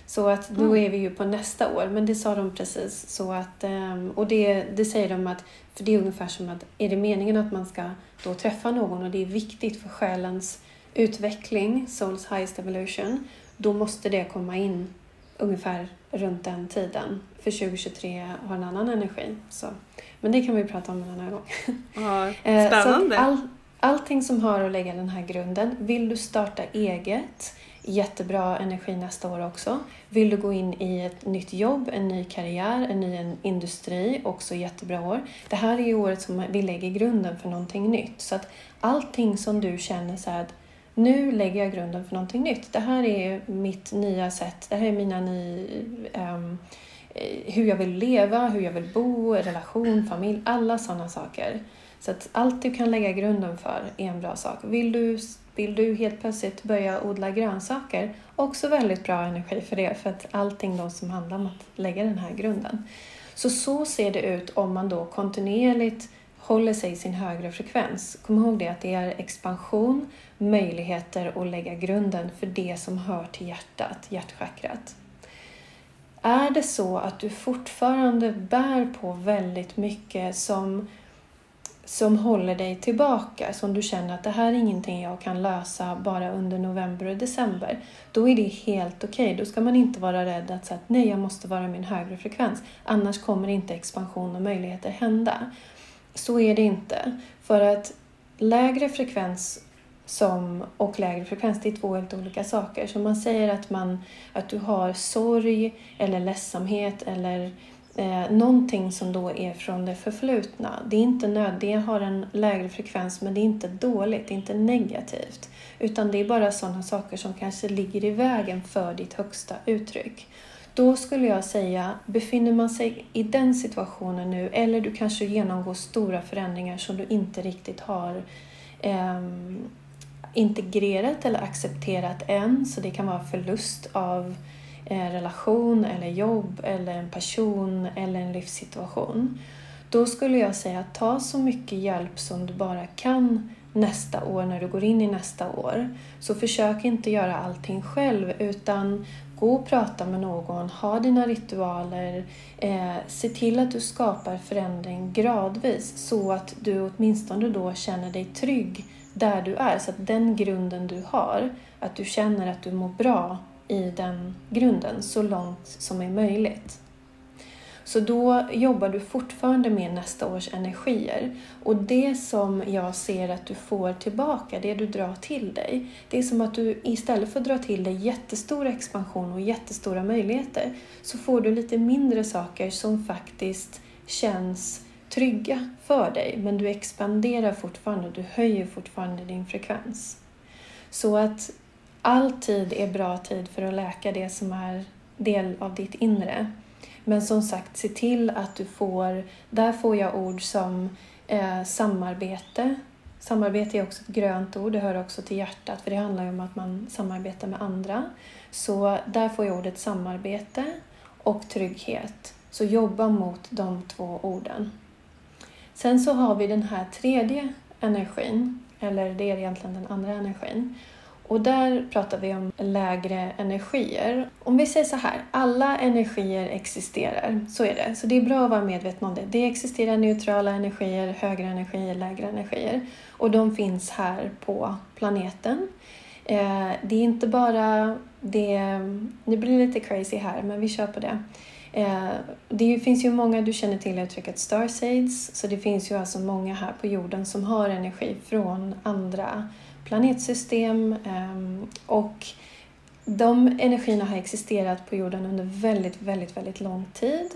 Så att då mm. är vi ju på nästa år, men det sa de precis. Så att, ehm, och det, det säger de att, för det är ungefär som att är det meningen att man ska då träffa någon och det är viktigt för själens utveckling, Souls Highest Evolution, då måste det komma in ungefär runt den tiden. För 2023 har en annan energi. Så. Men det kan vi prata om en annan gång. Ja, eh, spännande. all, allting som har att lägga den här grunden. Vill du starta eget? Jättebra energi nästa år också. Vill du gå in i ett nytt jobb, en ny karriär, en ny industri, också jättebra år. Det här är ju året som vi lägger grunden för någonting nytt. Så att allting som du känner så att nu lägger jag grunden för någonting nytt. Det här är mitt nya sätt, det här är mina ny, um, hur jag vill leva, hur jag vill bo, relation, familj, alla sådana saker. Så att allt du kan lägga grunden för är en bra sak. Vill du, vill du helt plötsligt börja odla grönsaker, också väldigt bra energi för det, för att allting då som handlar om att lägga den här grunden. Så så ser det ut om man då kontinuerligt håller sig i sin högre frekvens. Kom ihåg det att det är expansion, möjligheter att lägga grunden för det som hör till hjärtat, hjärtchakrat. Är det så att du fortfarande bär på väldigt mycket som, som håller dig tillbaka, som du känner att det här är ingenting jag kan lösa bara under november och december, då är det helt okej. Okay. Då ska man inte vara rädd att säga att nej, jag måste vara i min högre frekvens, annars kommer inte expansion och möjligheter hända. Så är det inte. För att lägre frekvens som, och lägre frekvens, det är två helt olika saker. Så man säger att, man, att du har sorg eller ledsamhet eller eh, någonting som då är från det förflutna. Det är inte nöd, det har en lägre frekvens men det är inte dåligt, det är inte negativt. Utan det är bara sådana saker som kanske ligger i vägen för ditt högsta uttryck. Då skulle jag säga, befinner man sig i den situationen nu eller du kanske genomgår stora förändringar som du inte riktigt har eh, integrerat eller accepterat än, så det kan vara förlust av eh, relation eller jobb eller en person eller en livssituation. Då skulle jag säga ta så mycket hjälp som du bara kan nästa år när du går in i nästa år. Så försök inte göra allting själv utan gå och prata med någon, ha dina ritualer, eh, se till att du skapar förändring gradvis så att du åtminstone då känner dig trygg där du är. Så att den grunden du har, att du känner att du mår bra i den grunden så långt som är möjligt. Så då jobbar du fortfarande med nästa års energier. Och det som jag ser att du får tillbaka, det du drar till dig, det är som att du istället för att dra till dig jättestor expansion och jättestora möjligheter, så får du lite mindre saker som faktiskt känns trygga för dig, men du expanderar fortfarande, du höjer fortfarande din frekvens. Så att all tid är bra tid för att läka det som är del av ditt inre. Men som sagt, se till att du får, där får jag ord som eh, samarbete. Samarbete är också ett grönt ord, det hör också till hjärtat för det handlar ju om att man samarbetar med andra. Så där får jag ordet samarbete och trygghet. Så jobba mot de två orden. Sen så har vi den här tredje energin, eller det är egentligen den andra energin. Och där pratar vi om lägre energier. Om vi säger så här, alla energier existerar, så är det. Så det är bra att vara medveten om det. Det existerar neutrala energier, högre energier, lägre energier. Och de finns här på planeten. Eh, det är inte bara det... Nu blir det lite crazy här, men vi kör på det. Eh, det finns ju många, du känner till uttrycket star så det finns ju alltså många här på jorden som har energi från andra planetsystem ehm, och de energierna har existerat på jorden under väldigt, väldigt, väldigt lång tid.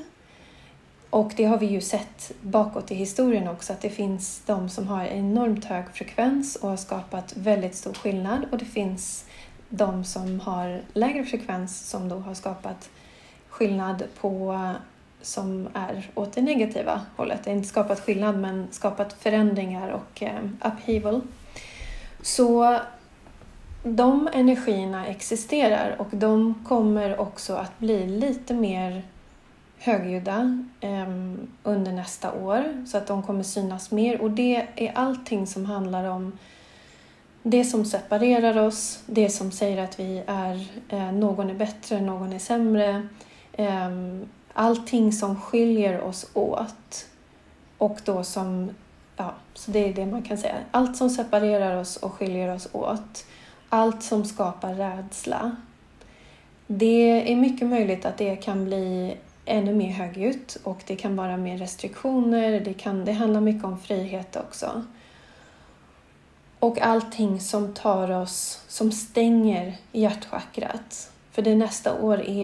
Och det har vi ju sett bakåt i historien också, att det finns de som har enormt hög frekvens och har skapat väldigt stor skillnad och det finns de som har lägre frekvens som då har skapat skillnad på som är åt det negativa hållet. Det har inte skapat skillnad men skapat förändringar och eh, upheaval. Så de energierna existerar och de kommer också att bli lite mer högljudda eh, under nästa år så att de kommer synas mer och det är allting som handlar om det som separerar oss, det som säger att vi är, eh, någon är bättre, någon är sämre. Eh, allting som skiljer oss åt. Och då som, ja, så det är det man kan säga. Allt som separerar oss och skiljer oss åt. Allt som skapar rädsla. Det är mycket möjligt att det kan bli ännu mer högljutt och det kan vara mer restriktioner. Det, kan, det handlar mycket om frihet också. Och allting som tar oss, som stänger hjärtchakrat. För det nästa år är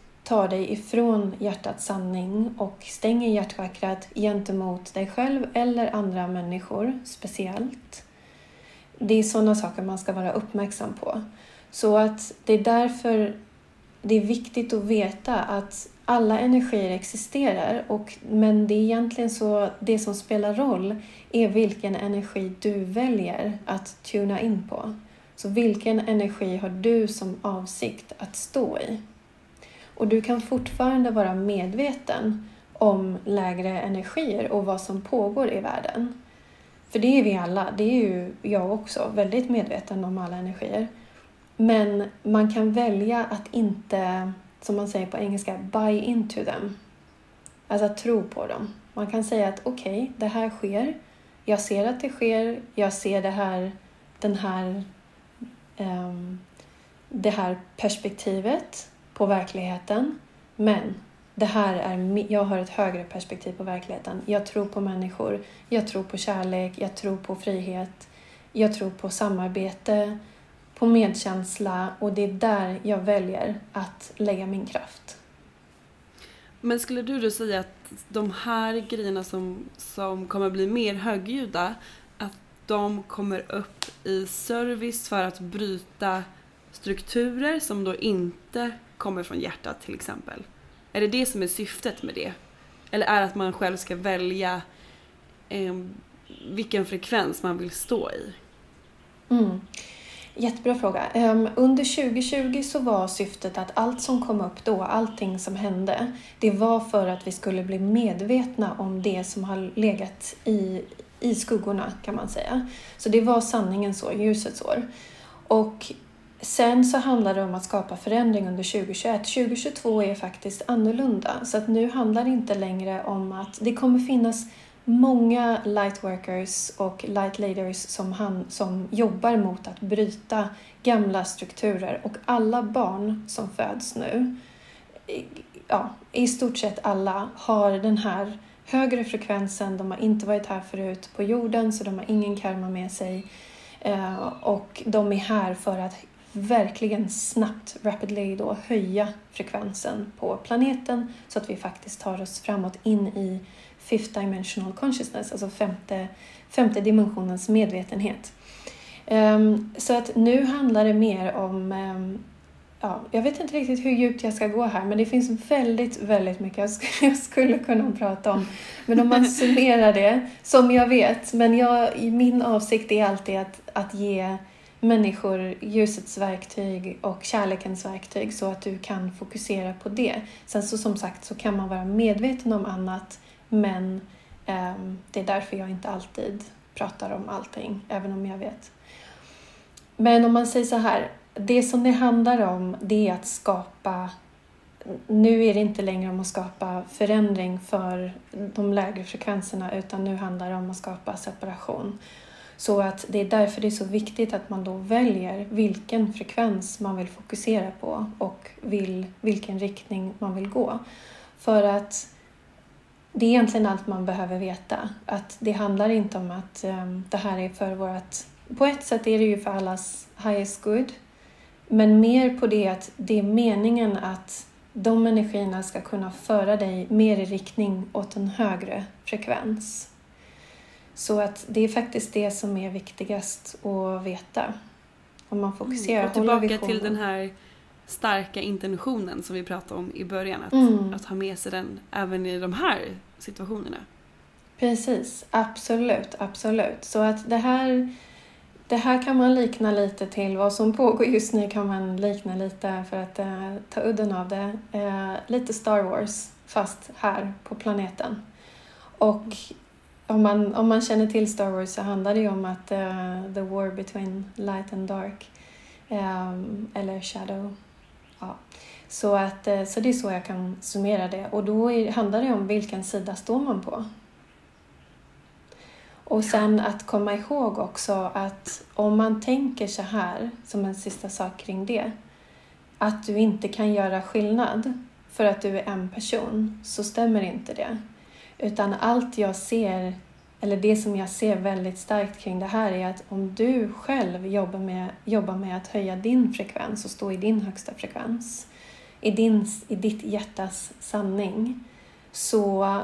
tar dig ifrån hjärtats sanning och stänger hjärtchakrat gentemot dig själv eller andra människor speciellt. Det är sådana saker man ska vara uppmärksam på. Så att det är därför det är viktigt att veta att alla energier existerar och, men det är egentligen så det som spelar roll är vilken energi du väljer att tuna in på. Så vilken energi har du som avsikt att stå i? Och du kan fortfarande vara medveten om lägre energier och vad som pågår i världen. För det är vi alla, det är ju jag också, väldigt medveten om alla energier. Men man kan välja att inte, som man säger på engelska, buy into them. Alltså att tro på dem. Man kan säga att okej, okay, det här sker. jag ser att det sker, jag ser det här, den här, um, det här perspektivet på verkligheten. Men det här är, jag har ett högre perspektiv på verkligheten. Jag tror på människor, jag tror på kärlek, jag tror på frihet, jag tror på samarbete, på medkänsla och det är där jag väljer att lägga min kraft. Men skulle du då säga att de här grejerna som, som kommer bli mer högljudda, att de kommer upp i service för att bryta strukturer som då inte kommer från hjärtat till exempel? Är det det som är syftet med det? Eller är det att man själv ska välja eh, vilken frekvens man vill stå i? Mm. Jättebra fråga. Ehm, under 2020 så var syftet att allt som kom upp då, allting som hände, det var för att vi skulle bli medvetna om det som har legat i, i skuggorna kan man säga. Så det var sanningens år, ljusets år. Och sen så handlar det om att skapa förändring under 2021. 2022 är faktiskt annorlunda, så att nu handlar det inte längre om att det kommer finnas många lightworkers och light leaders som, han, som jobbar mot att bryta gamla strukturer. Och alla barn som föds nu, ja, i stort sett alla, har den här högre frekvensen, de har inte varit här förut på jorden så de har ingen karma med sig. Eh, och de är här för att verkligen snabbt, rapidly då, höja frekvensen på planeten så att vi faktiskt tar oss framåt in i fifth dimensional consciousness, alltså femte, femte dimensionens medvetenhet. Um, så att nu handlar det mer om um, Ja, jag vet inte riktigt hur djupt jag ska gå här, men det finns väldigt, väldigt mycket jag skulle kunna prata om. Men om man summerar det, som jag vet, men jag, min avsikt är alltid att, att ge människor ljusets verktyg och kärlekens verktyg så att du kan fokusera på det. Sen så som sagt så kan man vara medveten om annat men eh, det är därför jag inte alltid pratar om allting, även om jag vet. Men om man säger så här, det som det handlar om det är att skapa nu är det inte längre om att skapa förändring för de lägre frekvenserna utan nu handlar det om att skapa separation. Så att det är därför det är så viktigt att man då väljer vilken frekvens man vill fokusera på och vill, vilken riktning man vill gå. För att det är egentligen allt man behöver veta. Att det handlar inte om att um, det här är för vårt... På ett sätt är det ju för allas highest good. Men mer på det att det är meningen att de energierna ska kunna föra dig mer i riktning åt en högre frekvens. Så att det är faktiskt det som är viktigast att veta. Om man fokuserar. Mm, och tillbaka till den här starka intentionen som vi pratade om i början. Att, mm. att ha med sig den även i de här situationerna. Precis, absolut, absolut. Så att det här, det här kan man likna lite till vad som pågår just nu kan man likna lite för att uh, ta udden av det. Uh, lite Star Wars fast här på planeten. Och om man, om man känner till Star Wars så handlar det ju om att uh, the war between light and dark um, eller shadow Ja. Så, att, eh, så det är så jag kan summera det. Och då är, handlar det om vilken sida står man på. Och sen att komma ihåg också att om man tänker så här, som en sista sak kring det, att du inte kan göra skillnad för att du är en person, så stämmer inte det. Utan allt jag ser, eller det som jag ser väldigt starkt kring det här är att om du själv jobbar med, jobbar med att höja din frekvens och stå i din högsta frekvens, i, din, i ditt hjärtas sanning. Så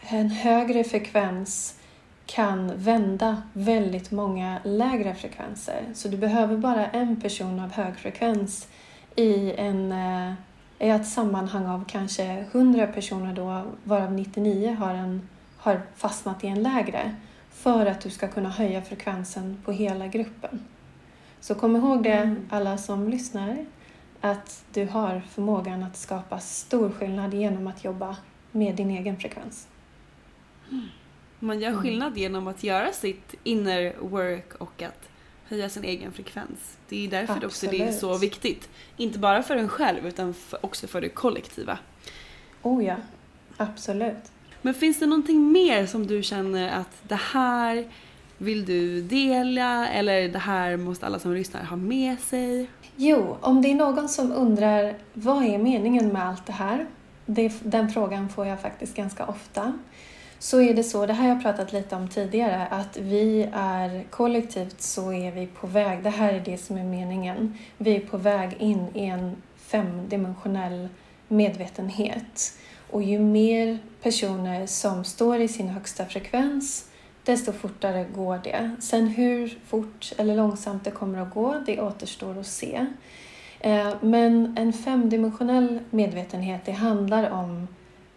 en högre frekvens kan vända väldigt många lägre frekvenser. Så du behöver bara en person av hög frekvens i, en, eh, i ett sammanhang av kanske 100 personer då, varav 99 har, en, har fastnat i en lägre, för att du ska kunna höja frekvensen på hela gruppen. Så kom ihåg det, mm. alla som lyssnar att du har förmågan att skapa stor skillnad genom att jobba med din egen frekvens. Man gör mm. skillnad genom att göra sitt inner work och att höja sin egen frekvens. Det är därför Absolut. också det är så viktigt. Inte bara för en själv utan också för det kollektiva. Oh ja, absolut. Men finns det någonting mer som du känner att det här vill du dela eller det här måste alla som lyssnar ha med sig? Jo, om det är någon som undrar vad är meningen med allt det här? Det, den frågan får jag faktiskt ganska ofta. Så är det så, det här har jag pratat lite om tidigare, att vi är kollektivt så är vi på väg, det här är det som är meningen, vi är på väg in i en femdimensionell medvetenhet. Och ju mer personer som står i sin högsta frekvens, desto fortare går det. Sen hur fort eller långsamt det kommer att gå, det återstår att se. Eh, men en femdimensionell medvetenhet, det handlar om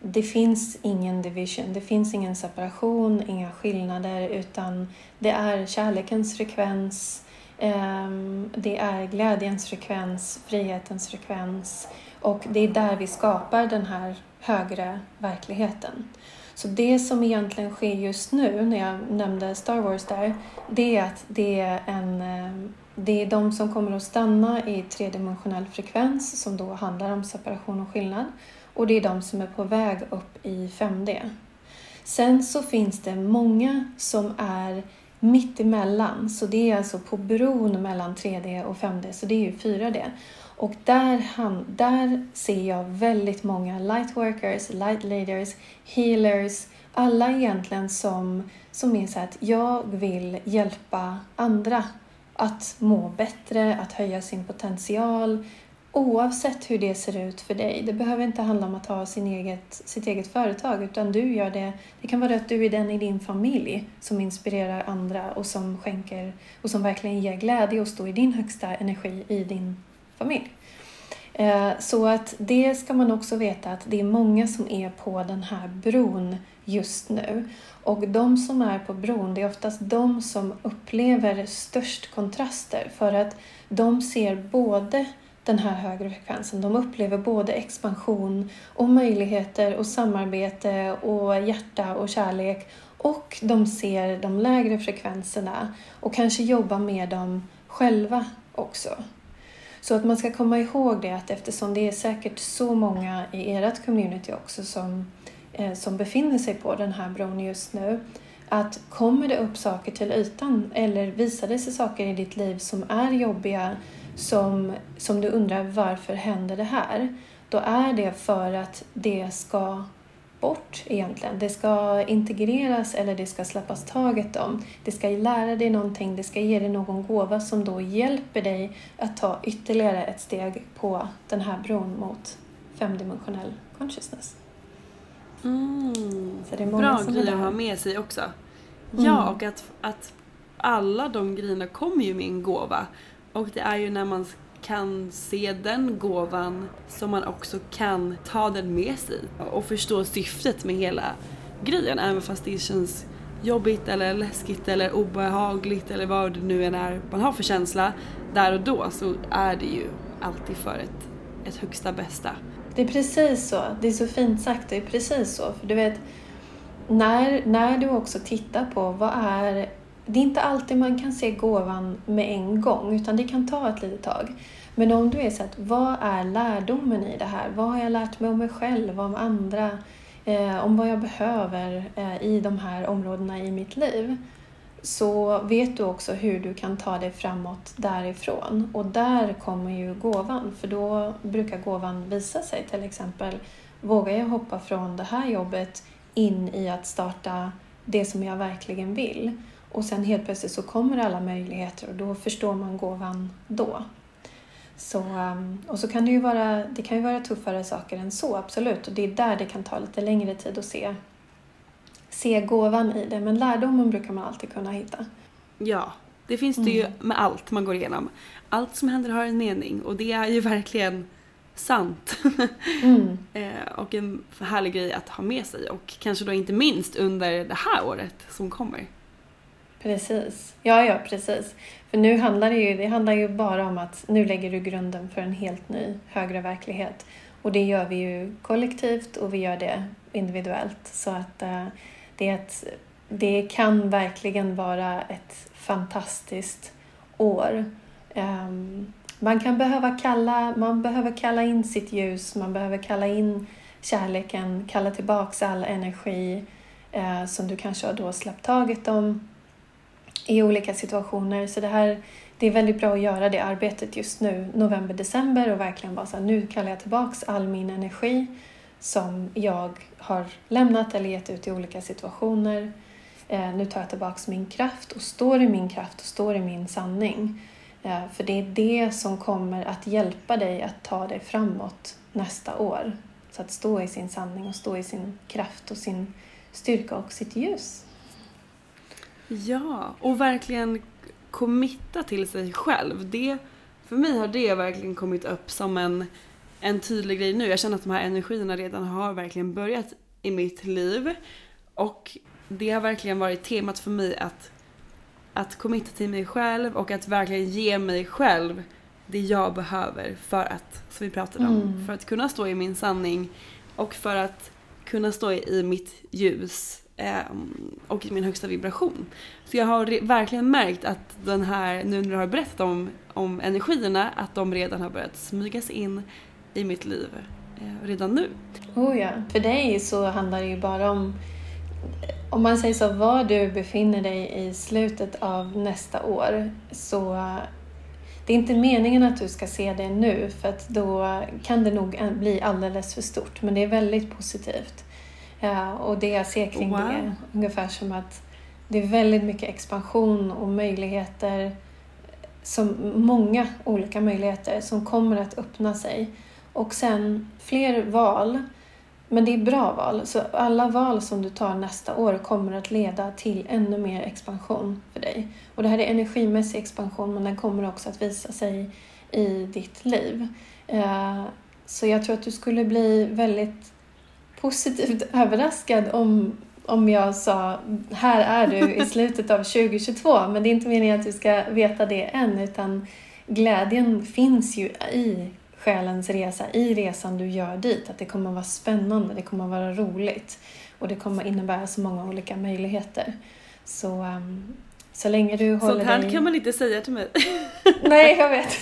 det finns ingen division, det finns ingen separation, inga skillnader, utan det är kärlekens frekvens, ehm, det är glädjens frekvens, frihetens frekvens och det är där vi skapar den här högre verkligheten. Så det som egentligen sker just nu, när jag nämnde Star Wars där, det är att det är, en, ehm, det är de som kommer att stanna i tredimensionell frekvens som då handlar om separation och skillnad. Och det är de som är på väg upp i 5D. Sen så finns det många som är mittemellan, så det är alltså på bron mellan 3D och 5D, så det är ju 4D. Och där, han, där ser jag väldigt många lightworkers, light leaders, healers, alla egentligen som, som är så att jag vill hjälpa andra att må bättre, att höja sin potential, Oavsett hur det ser ut för dig. Det behöver inte handla om att ha sin eget, sitt eget företag utan du gör det. Det kan vara att du är den i din familj som inspirerar andra och som skänker och som verkligen ger glädje och står i din högsta energi i din familj. Eh, så att det ska man också veta att det är många som är på den här bron just nu. Och de som är på bron, det är oftast de som upplever störst kontraster för att de ser både den här högre frekvensen. De upplever både expansion och möjligheter och samarbete och hjärta och kärlek och de ser de lägre frekvenserna och kanske jobbar med dem själva också. Så att man ska komma ihåg det att eftersom det är säkert så många i ert community också som, Eh, som befinner sig på den här bron just nu att kommer det upp saker till ytan eller visar det sig saker i ditt liv som är jobbiga som, som du undrar varför händer det här? Då är det för att det ska bort egentligen. Det ska integreras eller det ska släppas taget om. Det ska lära dig någonting, det ska ge dig någon gåva som då hjälper dig att ta ytterligare ett steg på den här bron mot femdimensionell consciousness. Mm. Så det är många Bra grej att ha med sig också. Mm. Ja, och att, att alla de grejerna kommer ju med en gåva. Och det är ju när man kan se den gåvan som man också kan ta den med sig och förstå syftet med hela grejen även fast det känns jobbigt eller läskigt eller obehagligt eller vad det nu än är man har för känsla där och då så är det ju alltid för ett, ett högsta bästa. Det är precis så. Det är så fint sagt. Det är precis så. För du vet, när, när du också tittar på vad är det är inte alltid man kan se gåvan med en gång, utan det kan ta ett litet tag. Men om du är så att, vad är lärdomen i det här? Vad har jag lärt mig om mig själv, om andra, eh, om vad jag behöver eh, i de här områdena i mitt liv? Så vet du också hur du kan ta dig framåt därifrån. Och där kommer ju gåvan, för då brukar gåvan visa sig. Till exempel, vågar jag hoppa från det här jobbet in i att starta det som jag verkligen vill? Och sen helt plötsligt så kommer alla möjligheter och då förstår man gåvan då. Så, ehm, och så kan det ju vara, det kan ju vara tuffare saker än så, absolut. Och det är där det kan ta lite längre tid att se, se gåvan i det. Men lärdomen brukar man alltid kunna hitta. Ja, det finns det ju mm. med allt man går igenom. Allt som händer har en mening och det är ju verkligen sant. Mm. Eh, och en härlig grej att ha med sig och kanske då inte minst under det här året som kommer. Precis. Ja, ja, precis. För nu handlar det ju, det handlar ju bara om att nu lägger du grunden för en helt ny, högre verklighet. Och det gör vi ju kollektivt och vi gör det individuellt. Så att det det, att det kan verkligen vara ett fantastiskt år. Um, man kan behöva kalla, man behöver kalla in sitt ljus, man behöver kalla in kärleken, kalla tillbaks all energi eh, som du kanske har då släppt taget om i olika situationer. Så det här det är väldigt bra att göra det arbetet just nu, november, december och verkligen bara så här, nu kallar jag tillbaks all min energi som jag har lämnat eller gett ut i olika situationer. Eh, nu tar jag tillbaks min kraft och står i min kraft och står i min sanning. Eh, för det är det som kommer att hjälpa dig att ta dig framåt nästa år. Så att stå i sin sanning och stå i sin kraft och sin styrka och sitt ljus. Ja, och verkligen committa till sig själv. Det, för mig har det verkligen kommit upp som en, en tydlig grej nu. Jag känner att de här energierna redan har verkligen börjat i mitt liv. Och det har verkligen varit temat för mig att, att committa till mig själv och att verkligen ge mig själv det jag behöver för att, som vi pratade om, mm. för att kunna stå i min sanning och för att kunna stå i mitt ljus Ehm, och min högsta vibration. Så jag har verkligen märkt att den här, nu när du har berättat om, om energierna, att de redan har börjat smygas in i mitt liv eh, redan nu. Oh ja, för dig så handlar det ju bara om om man säger så, var du befinner dig i slutet av nästa år så det är inte meningen att du ska se det nu för att då kan det nog bli alldeles för stort men det är väldigt positivt. Ja, och det jag ser kring wow. det är ungefär som att det är väldigt mycket expansion och möjligheter, som många olika möjligheter som kommer att öppna sig. Och sen fler val, men det är bra val. Så alla val som du tar nästa år kommer att leda till ännu mer expansion för dig. Och det här är energimässig expansion men den kommer också att visa sig i ditt liv. Eh, så jag tror att du skulle bli väldigt positivt överraskad om, om jag sa här är du i slutet av 2022. Men det är inte meningen att du ska veta det än utan glädjen finns ju i själens resa, i resan du gör dit. Att det kommer att vara spännande, det kommer att vara roligt och det kommer att innebära så många olika möjligheter. Så, um, så länge du håller Sånt här dig... kan man inte säga till mig. Nej, jag vet.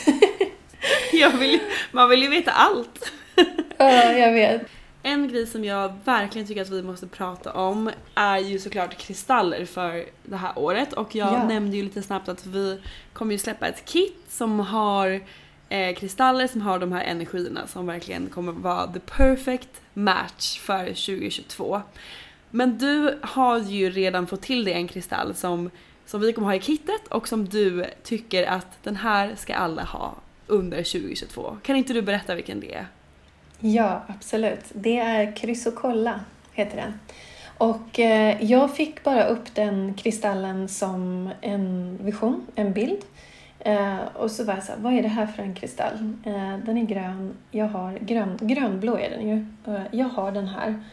jag vill, man vill ju veta allt. ja, jag vet. En grej som jag verkligen tycker att vi måste prata om är ju såklart kristaller för det här året och jag ja. nämnde ju lite snabbt att vi kommer ju släppa ett kit som har eh, kristaller som har de här energierna som verkligen kommer vara the perfect match för 2022. Men du har ju redan fått till dig en kristall som, som vi kommer ha i kittet och som du tycker att den här ska alla ha under 2022. Kan inte du berätta vilken det är? Ja, absolut. Det är Chrysocolla, heter den. Och eh, jag fick bara upp den kristallen som en vision, en bild. Eh, och så var jag såhär, vad är det här för en kristall? Eh, den är grön, jag har grön, grönblå är den ju. Eh, jag har den här.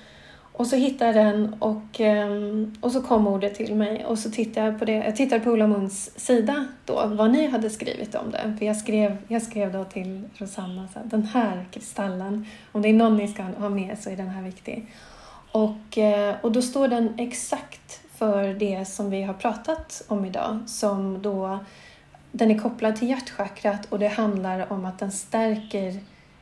Och så hittade jag den och, ehm, och så kom ordet till mig och så tittade jag på det. Jag tittade på Ola Munds sida då, vad ni hade skrivit om det. För jag skrev, jag skrev då till Rosanna så här, den här kristallen, om det är någon ni ska ha med så är den här viktig. Och, eh, och då står den exakt för det som vi har pratat om idag, som då den är kopplad till hjärtchakrat och det handlar om att den stärker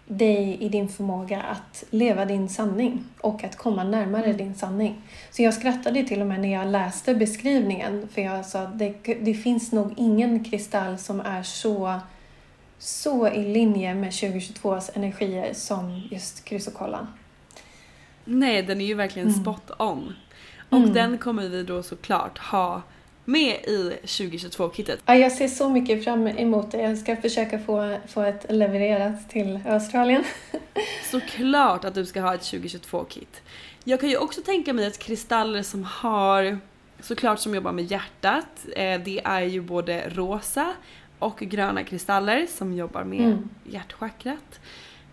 dig i din förmåga att leva din sanning och att komma närmare mm. din sanning. Så jag skrattade till och med när jag läste beskrivningen för jag sa att det, det finns nog ingen kristall som är så, så i linje med 2022s energier som just krysokollan. Nej, den är ju verkligen mm. spot on. Och mm. den kommer vi då såklart ha med i 2022-kittet. Ja, jag ser så mycket fram emot det. Jag ska försöka få, få ett levererat till Australien. Såklart att du ska ha ett 2022-kit. Jag kan ju också tänka mig att kristaller som har, såklart som jobbar med hjärtat, eh, det är ju både rosa och gröna kristaller som jobbar med mm. hjärtchakrat.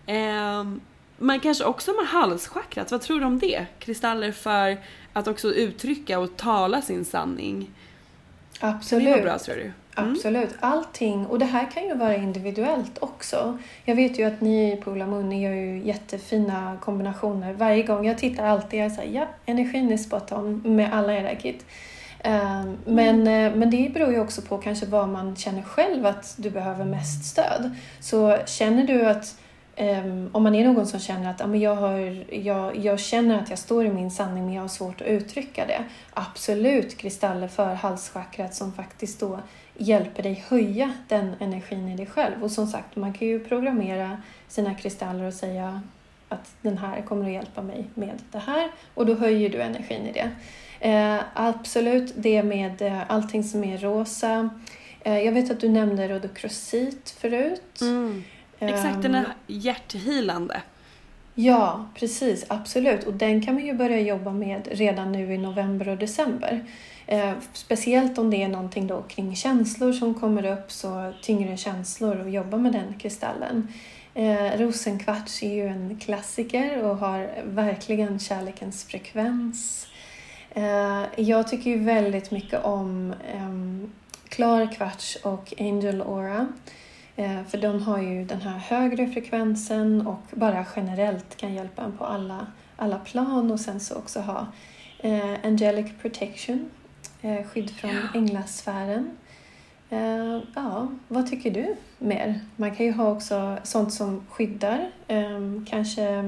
Ehm, men kanske också med halschakrat, vad tror du om det? Kristaller för att också uttrycka och tala sin sanning. Absolut. Det var bra tror du? Mm. Absolut. Allting. Och det här kan ju vara individuellt också. Jag vet ju att ni på Ulla Munni gör ju jättefina kombinationer. Varje gång jag tittar alltid, jag säger ja, energin är spot on med alla era kit. Um, men, mm. men det beror ju också på kanske vad man känner själv att du behöver mest stöd. Så känner du att Um, om man är någon som känner att ja, jag, har, jag, jag känner att jag står i min sanning men jag har svårt att uttrycka det. Absolut kristaller för halschakrat som faktiskt då hjälper dig höja den energin i dig själv. Och som sagt, man kan ju programmera sina kristaller och säga att den här kommer att hjälpa mig med det här och då höjer du energin i det. Eh, absolut, det med eh, allting som är rosa. Eh, jag vet att du nämnde rhodocrosit förut. Mm. Exakt, den är ehm, hjärthilande. Ja, precis. Absolut. Och den kan man ju börja jobba med redan nu i november och december. Eh, speciellt om det är någonting då kring känslor som kommer upp, så tyngre känslor och jobba med den kristallen. Eh, rosenkvarts är ju en klassiker och har verkligen kärlekens frekvens. Eh, jag tycker ju väldigt mycket om eh, klar kvarts och angel aura. Eh, för de har ju den här högre frekvensen och bara generellt kan hjälpa en på alla, alla plan och sen så också ha eh, angelic protection, eh, skydd från ja. änglasfären. Ja, vad tycker du mer? Man kan ju ha också sånt som skyddar. Um, kanske,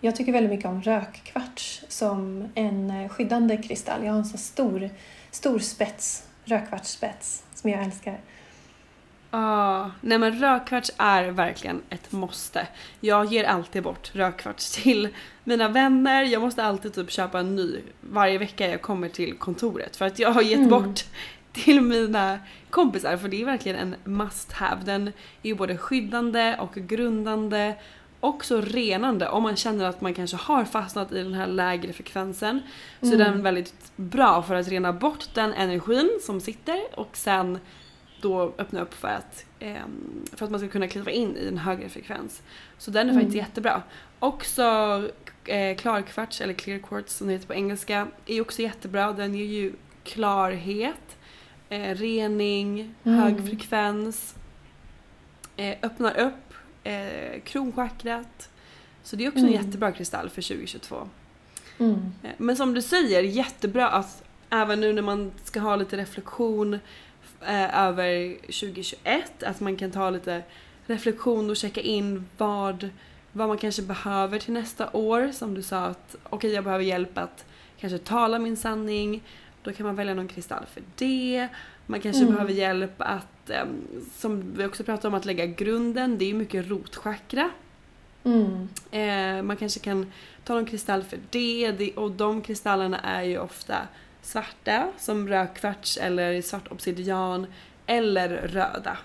jag tycker väldigt mycket om rökkvarts som en skyddande kristall. Jag har en så stor, stor spets, rökkvartsspets, som jag älskar. Ah, nej men rökkvarts är verkligen ett måste. Jag ger alltid bort rökkvarts till mina vänner. Jag måste alltid typ köpa en ny varje vecka jag kommer till kontoret. För att jag har gett mm. bort till mina kompisar för det är verkligen en must have. Den är ju både skyddande och grundande också renande om man känner att man kanske har fastnat i den här lägre frekvensen. Så mm. är den väldigt bra för att rena bort den energin som sitter och sen då öppna upp för att, eh, för att man ska kunna kliva in i en högre frekvens. Så den är mm. faktiskt jättebra. Också eh, klarkvarts, eller clear quartz som det heter på engelska, är också jättebra. Den ger ju klarhet, eh, rening, mm. hög frekvens, eh, öppnar upp eh, kronchakrat. Så det är också mm. en jättebra kristall för 2022. Mm. Men som du säger, jättebra att även nu när man ska ha lite reflektion eh, över 2021. Att man kan ta lite reflektion och checka in vad, vad man kanske behöver till nästa år. Som du sa att okej okay, jag behöver hjälp att kanske tala min sanning. Då kan man välja någon kristall för det. Man kanske mm. behöver hjälp att, eh, som vi också pratade om, att lägga grunden. Det är ju mycket rotchakra. Mm. Eh, man kanske kan ta någon kristall för det, det och de kristallerna är ju ofta svarta som rödkvarts eller svart obsidian eller röda.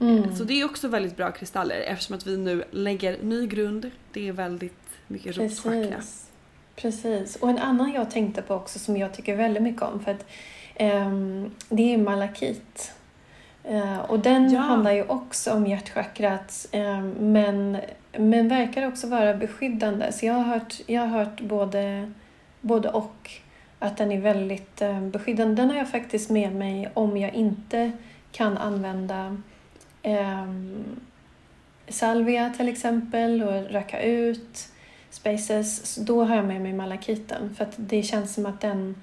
Mm. Så det är också väldigt bra kristaller eftersom att vi nu lägger ny grund. Det är väldigt mycket rotchakra. Precis. Och en annan jag tänkte på också som jag tycker väldigt mycket om för att um, det är malakit. Uh, och den ja. handlar ju också om hjärtchakrat um, men, men verkar också vara beskyddande. Så jag har hört, jag har hört både, både och att den är väldigt eh, beskyddande. Den har jag faktiskt med mig om jag inte kan använda eh, salvia till exempel och röka ut spaces. Då har jag med mig malakiten för att det känns som att den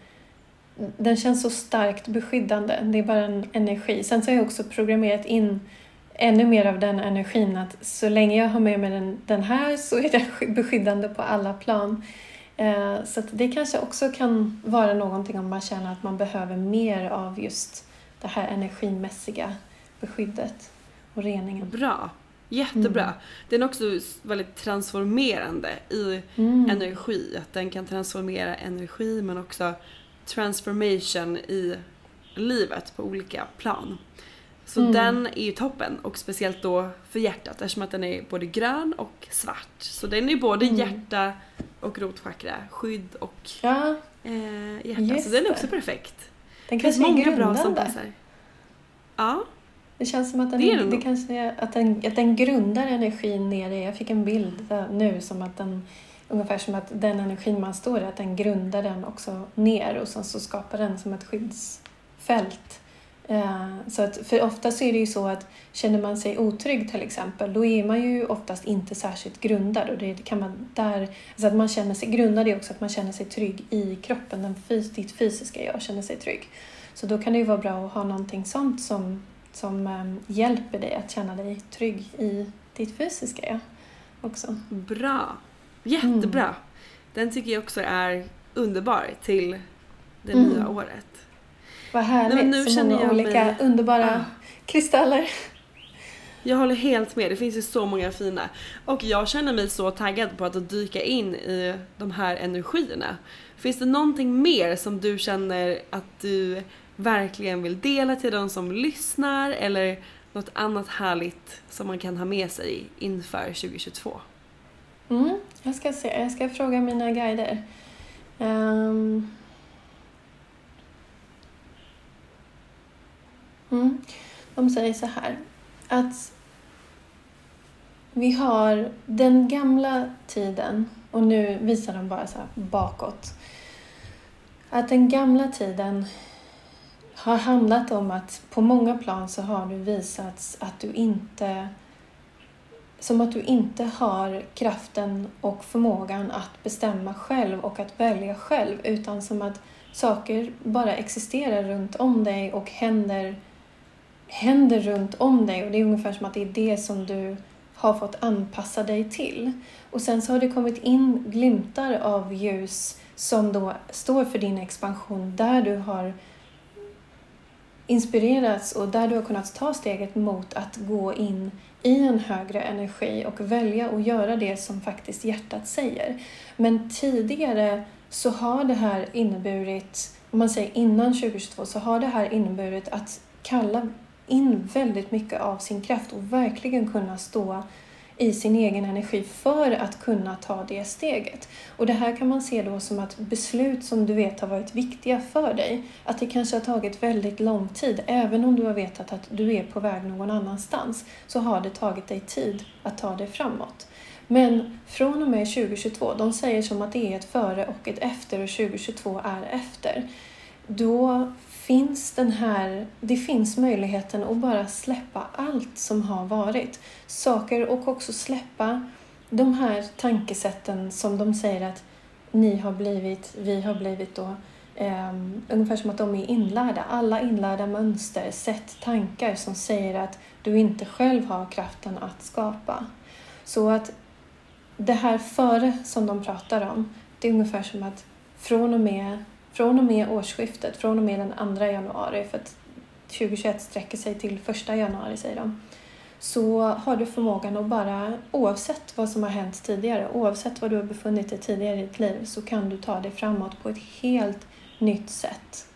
den känns så starkt beskyddande. Det är bara en energi. Sen så har jag också programmerat in ännu mer av den energin att så länge jag har med mig den, den här så är den beskyddande på alla plan. Eh, så det kanske också kan vara någonting om man känner att man behöver mer av just det här energimässiga beskyddet och reningen. Bra. Jättebra. Mm. Den är också väldigt transformerande i mm. energi. Att den kan transformera energi men också transformation i livet på olika plan. Så mm. den är ju toppen och speciellt då för hjärtat eftersom att den är både grön och svart. Så den är både mm. hjärta och rotchakra, skydd och ja. eh, hjärta. Så den är också perfekt. Den det finns många bra som passar. Ja. Det känns som att den, det, det, det kanske är, att, den, att den grundar energin nere Jag fick en bild nu som att den ungefär som att den energin man står i, att den grundar den också ner och sen så skapar den som ett skyddsfält Eh, så att, för ofta så är det ju så att känner man sig otrygg till exempel, då är man ju oftast inte särskilt grundad. Och det kan man där, alltså att man känner sig grundad är också att man känner sig trygg i kroppen, den fys, ditt fysiska jag känner sig trygg. Så då kan det ju vara bra att ha någonting sånt som, som um, hjälper dig att känna dig trygg i ditt fysiska jag. också. Bra. Jättebra. Mm. Den tycker jag också är underbar till det mm. nya året. Vad härligt. Nej, nu så många olika mig... underbara ah. kristaller. Jag håller helt med, det finns ju så många fina. Och jag känner mig så taggad på att dyka in i de här energierna. Finns det någonting mer som du känner att du verkligen vill dela till de som lyssnar eller något annat härligt som man kan ha med sig inför 2022? Mm, jag ska se, jag ska fråga mina guider. Um... Mm. De säger så här, att vi har den gamla tiden, och nu visar de bara så bakåt, att den gamla tiden har handlat om att på många plan så har du visats att du inte som att du inte har kraften och förmågan att bestämma själv och att välja själv utan som att saker bara existerar runt om dig och händer, händer runt om dig och det är ungefär som att det är det som du har fått anpassa dig till. Och sen så har det kommit in glimtar av ljus som då står för din expansion där du har inspirerats och där du har kunnat ta steget mot att gå in i en högre energi och välja att göra det som faktiskt hjärtat säger. Men tidigare så har det här inneburit, om man säger innan 2022, så har det här inneburit att kalla in väldigt mycket av sin kraft och verkligen kunna stå i sin egen energi för att kunna ta det steget. Och det här kan man se då som att beslut som du vet har varit viktiga för dig, att det kanske har tagit väldigt lång tid, även om du har vetat att du är på väg någon annanstans, så har det tagit dig tid att ta dig framåt. Men från och med 2022, de säger som att det är ett före och ett efter och 2022 är efter. Då finns den här, det finns möjligheten att bara släppa allt som har varit. Saker och också släppa de här tankesätten som de säger att ni har blivit, vi har blivit då. Um, ungefär som att de är inlärda. Alla inlärda mönster, sätt, tankar som säger att du inte själv har kraften att skapa. Så att det här före som de pratar om, det är ungefär som att från och med från och med årsskiftet, från och med den 2 januari, för att 2021 sträcker sig till 1 januari säger de, så har du förmågan att bara, oavsett vad som har hänt tidigare, oavsett var du har befunnit dig tidigare i ditt liv, så kan du ta dig framåt på ett helt nytt sätt.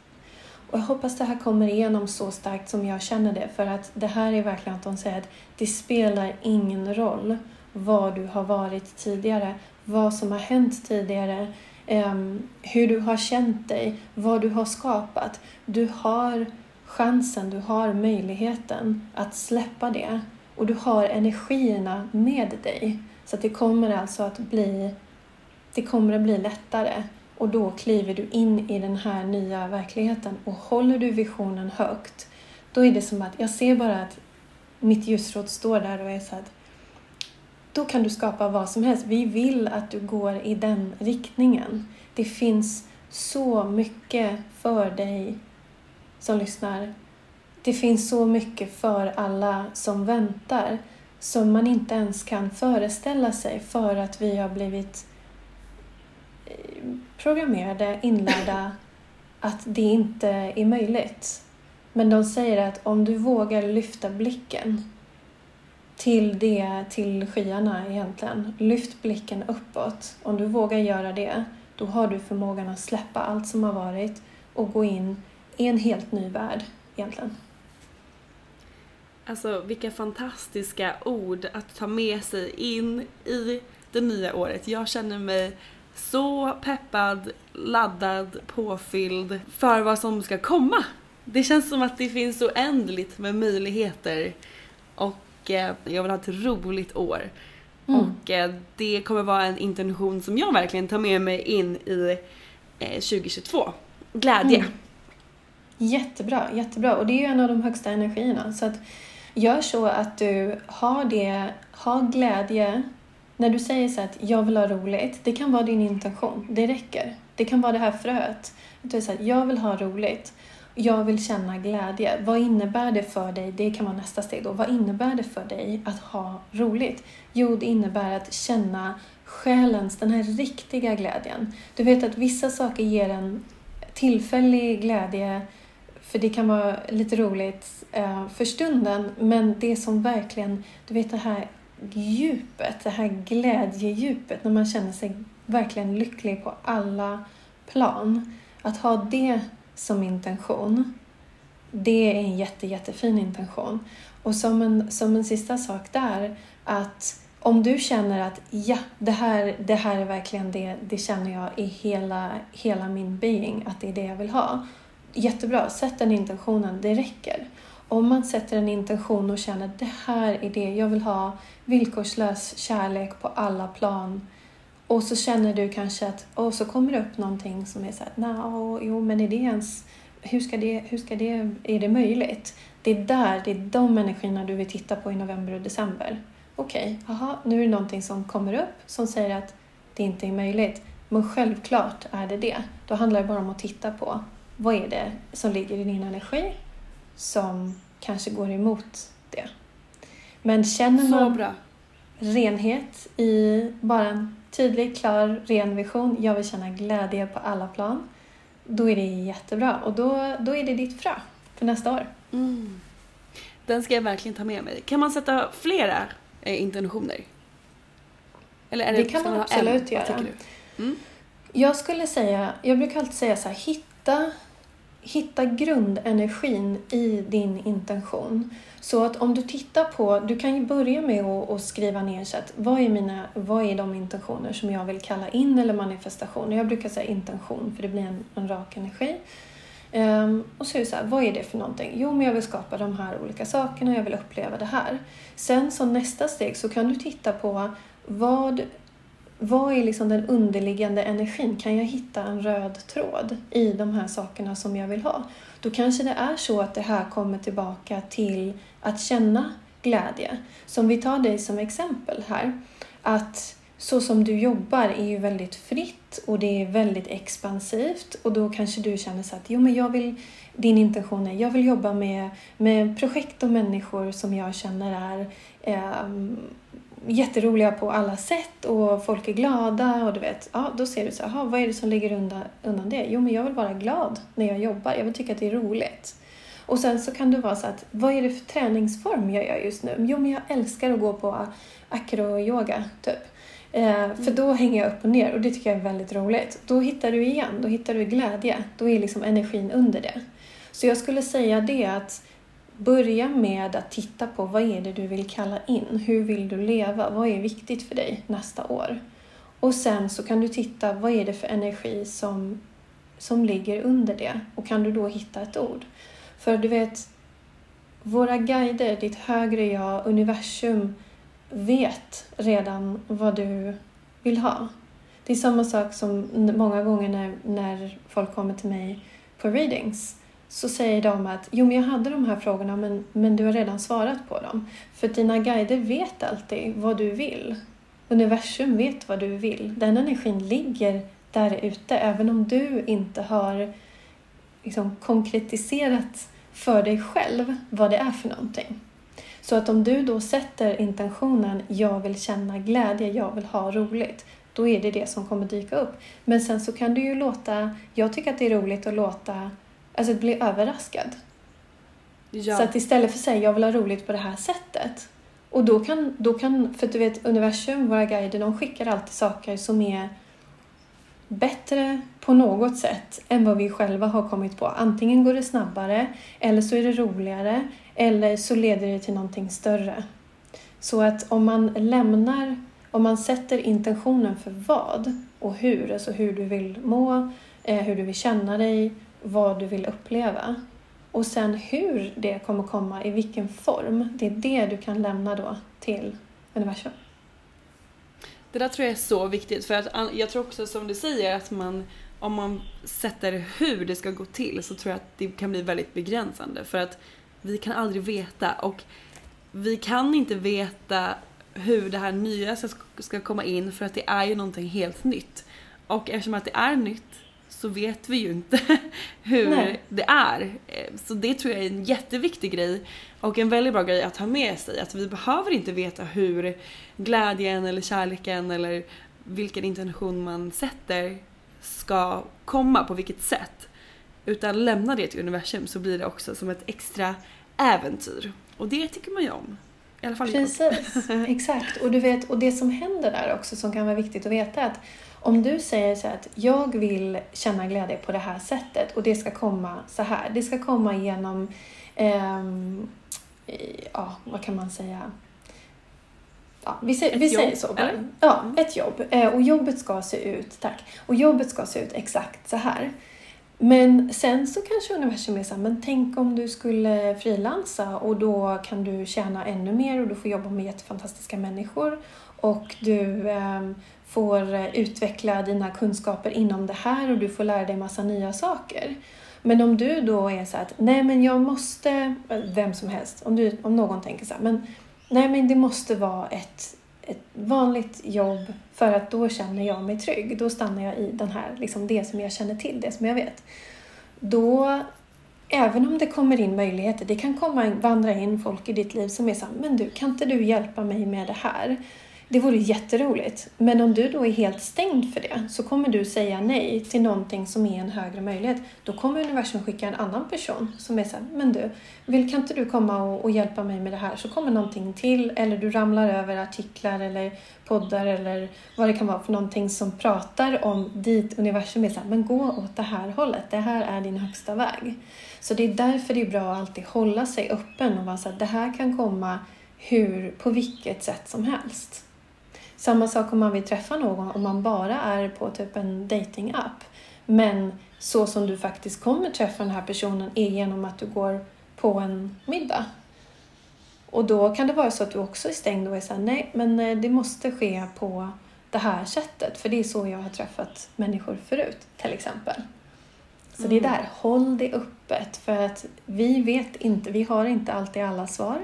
Och jag hoppas det här kommer igenom så starkt som jag känner det, för att det här är verkligen att de säger att det spelar ingen roll vad du har varit tidigare, vad som har hänt tidigare, Ehm, hur du har känt dig, vad du har skapat. Du har chansen, du har möjligheten att släppa det och du har energierna med dig. Så att det kommer alltså att bli, det kommer att bli lättare och då kliver du in i den här nya verkligheten och håller du visionen högt, då är det som att jag ser bara att mitt ljusråd står där och är så att då kan du skapa vad som helst. Vi vill att du går i den riktningen. Det finns så mycket för dig som lyssnar. Det finns så mycket för alla som väntar som man inte ens kan föreställa sig för att vi har blivit eh, programmerade, inlärda att det inte är möjligt. Men de säger att om du vågar lyfta blicken till det, till skyarna egentligen. Lyft blicken uppåt. Om du vågar göra det, då har du förmågan att släppa allt som har varit och gå in i en helt ny värld egentligen. Alltså vilka fantastiska ord att ta med sig in i det nya året. Jag känner mig så peppad, laddad, påfylld för vad som ska komma. Det känns som att det finns oändligt med möjligheter och jag vill ha ett roligt år. Mm. Och eh, det kommer vara en intention som jag verkligen tar med mig in i 2022. Eh, Glädje. Mm. Jättebra, jättebra. Och det är ju en av de högsta energierna. Så att gör så att du har det, har glädje. När du säger så att jag vill ha roligt, det kan vara din intention. Det räcker. Det kan vara det här fröet. Att du säger att jag vill ha roligt jag vill känna glädje. Vad innebär det för dig? Det kan vara nästa steg då. Vad innebär det för dig att ha roligt? Jo, det innebär att känna själens, den här riktiga glädjen. Du vet att vissa saker ger en tillfällig glädje för det kan vara lite roligt eh, för stunden, men det som verkligen, du vet det här djupet, det här glädjedjupet, när man känner sig verkligen lycklig på alla plan. Att ha det som intention, det är en jätte, jättefin intention. Och som en, som en sista sak där, att om du känner att ja, det här, det här är verkligen det, det känner jag i hela, hela min being, att det är det jag vill ha. Jättebra, sätt den intentionen, det räcker. Om man sätter en intention och känner att det här är det jag vill ha, villkorslös kärlek på alla plan. Och så känner du kanske att, och så kommer det upp någonting som är så här, no, jo men är det ens, hur ska det, hur ska det, är det möjligt? Det är där, det är de energierna du vill titta på i november och december. Okej, okay, aha, nu är det någonting som kommer upp som säger att det inte är möjligt. Men självklart är det det. Då handlar det bara om att titta på vad är det som ligger i din energi som kanske går emot det. Men känner man renhet i bara en tydlig, klar, ren vision, jag vill känna glädje på alla plan, då är det jättebra. Och då, då är det ditt frö för nästa år. Mm. Den ska jag verkligen ta med mig. Kan man sätta flera eh, intentioner? Eller är det, det kan man absolut en? göra. Mm. Jag skulle säga, jag brukar alltid säga så här, hitta hitta grundenergin i din intention. Så att om du tittar på, du kan ju börja med att, att skriva ner så att vad är, mina, vad är de intentioner som jag vill kalla in eller manifestation. Jag brukar säga intention för det blir en, en rak energi. Um, och så är det så här, vad är det för någonting? Jo, men jag vill skapa de här olika sakerna, jag vill uppleva det här. Sen som nästa steg så kan du titta på vad vad är liksom den underliggande energin? Kan jag hitta en röd tråd i de här sakerna som jag vill ha? Då kanske det är så att det här kommer tillbaka till att känna glädje. Som vi tar dig som exempel här. Att så som du jobbar är ju väldigt fritt och det är väldigt expansivt och då kanske du känner så att jo, men jag vill, din intention är jag vill jobba med, med projekt och människor som jag känner är eh, jätteroliga på alla sätt och folk är glada och du vet, ja då ser du så här, vad är det som ligger undan, undan det? Jo men jag vill vara glad när jag jobbar, jag vill tycka att det är roligt. Och sen så kan det vara så att, vad är det för träningsform jag gör just nu? Jo men jag älskar att gå på acro-yoga, typ. Eh, för då hänger jag upp och ner och det tycker jag är väldigt roligt. Då hittar du igen, då hittar du glädje. Då är liksom energin under det. Så jag skulle säga det att Börja med att titta på vad är det du vill kalla in? Hur vill du leva? Vad är viktigt för dig nästa år? Och sen så kan du titta, vad är det för energi som, som ligger under det? Och kan du då hitta ett ord? För du vet, våra guider, ditt högre jag, universum, vet redan vad du vill ha. Det är samma sak som många gånger när, när folk kommer till mig på readings så säger de att jo, men jag hade de här frågorna men, men du har redan svarat på dem. För dina guider vet alltid vad du vill. Universum vet vad du vill. Den energin ligger där ute även om du inte har liksom, konkretiserat för dig själv vad det är för någonting. Så att om du då sätter intentionen jag vill känna glädje, jag vill ha roligt, då är det det som kommer dyka upp. Men sen så kan du ju låta, jag tycker att det är roligt att låta Alltså att bli överraskad. Ja. Så att istället för att säga jag vill ha roligt på det här sättet. Och då kan, då kan, för du vet universum, våra guider, de skickar alltid saker som är bättre på något sätt än vad vi själva har kommit på. Antingen går det snabbare, eller så är det roligare, eller så leder det till någonting större. Så att om man lämnar, om man sätter intentionen för vad och hur, alltså hur du vill må, eh, hur du vill känna dig, vad du vill uppleva. Och sen hur det kommer komma, i vilken form, det är det du kan lämna då till universum. Det där tror jag är så viktigt för att jag tror också som du säger att man om man sätter hur det ska gå till så tror jag att det kan bli väldigt begränsande för att vi kan aldrig veta och vi kan inte veta hur det här nya ska komma in för att det är ju någonting helt nytt. Och eftersom att det är nytt så vet vi ju inte hur Nej. det är. Eh, så det tror jag är en jätteviktig grej och en väldigt bra grej att ha med sig. Att vi behöver inte veta hur glädjen eller kärleken eller vilken intention man sätter ska komma, på vilket sätt. Utan lämna det till universum så blir det också som ett extra äventyr. Och det tycker man ju om. I alla fall Precis, exakt. Och du vet, och det som händer där också som kan vara viktigt att veta är att om du säger så att jag vill känna glädje på det här sättet och det ska komma så här. Det ska komma genom, eh, ja vad kan man säga? Ja, vi, säger, vi säger så bara. Ja, ett jobb. Eh, och jobbet ska se ut, tack. Och jobbet ska se ut exakt så här. Men sen så kanske universum är så här, men tänk om du skulle frilansa och då kan du tjäna ännu mer och du får jobba med jättefantastiska människor och du eh, får eh, utveckla dina kunskaper inom det här och du får lära dig massa nya saker. Men om du då är så att, nej men jag måste, vem som helst, om, du, om någon tänker så här, men nej men det måste vara ett, ett vanligt jobb för att då känner jag mig trygg. Då stannar jag i den här, liksom det som jag känner till, det som jag vet. Då, även om det kommer in möjligheter, det kan komma vandra in folk i ditt liv som är så här, men du, kan inte du hjälpa mig med det här? Det vore jätteroligt. Men om du då är helt stängd för det så kommer du säga nej till någonting som är en högre möjlighet. Då kommer universum skicka en annan person som är så här, men du, vill, kan inte du komma och, och, hjälpa mig med det här? Så kommer någonting till eller du ramlar över artiklar eller poddar eller vad det kan vara för någonting som pratar om dit universum är så här, men gå åt det här hållet. Det här är din högsta väg. Så det är därför det är bra att alltid hålla sig öppen och vara så här, det här kan komma hur, på vilket sätt som helst. Samma sak om man vill träffa någon, om man bara är på typ en datingapp. Men så som du faktiskt kommer träffa den här personen är genom att du går på en middag. Och då kan det vara så att du också är stängd och är såhär, nej men eh, det måste ske på det här sättet. För det är så jag har träffat människor förut, till exempel. Så mm. det är mm. där, håll det öppet. För att vi vet inte, vi har inte alltid alla svar.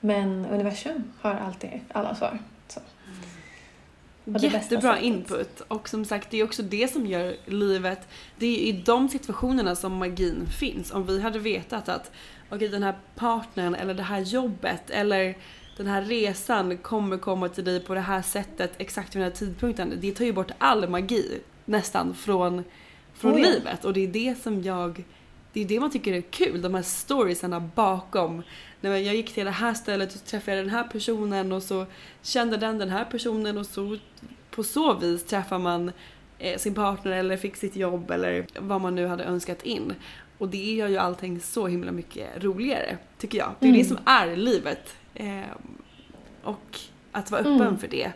Men universum har alltid alla svar. Jättebra input. Och som sagt, det är också det som gör livet... Det är i de situationerna som magin finns. Om vi hade vetat att okej, okay, den här partnern eller det här jobbet eller den här resan kommer komma till dig på det här sättet exakt vid den här tidpunkten. Det tar ju bort all magi nästan från, från oh ja. livet. Och det är det som jag... Det är det man tycker är kul, de här storiesarna bakom nej, jag gick till det här stället och träffade den här personen och så kände den den här personen och så på så vis träffar man eh, sin partner eller fick sitt jobb eller vad man nu hade önskat in. Och det gör ju allting så himla mycket roligare, tycker jag. Det är mm. det som är livet. Eh, och att vara öppen mm. för det.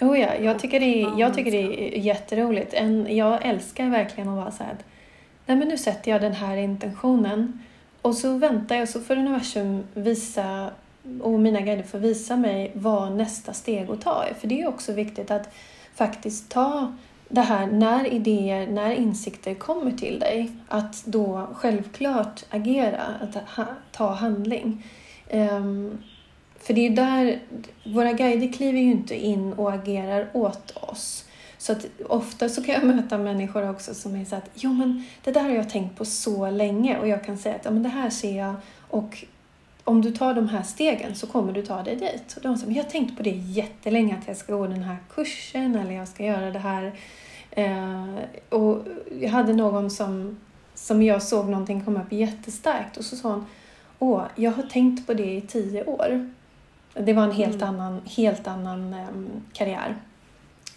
Oh ja, jag tycker det är, jag tycker det är jätteroligt. En, jag älskar verkligen att vara så här, nej men nu sätter jag den här intentionen och så väntar jag så får universum visa och mina guider får visa mig vad nästa steg att ta är. För det är också viktigt att faktiskt ta det här när idéer, när insikter kommer till dig, att då självklart agera, att ta handling. Um, för det är där, våra guider kliver ju inte in och agerar åt oss. Så att ofta så kan jag möta människor också som är så att jo men det där har jag tänkt på så länge och jag kan säga att ja, men det här ser jag och om du tar de här stegen så kommer du ta dig dit. Och de säger, jag har tänkt på det jättelänge att jag ska gå den här kursen eller jag ska göra det här. Eh, och jag hade någon som, som jag såg någonting komma upp jättestarkt och så sa hon, åh, jag har tänkt på det i tio år. Det var en helt mm. annan, helt annan um, karriär.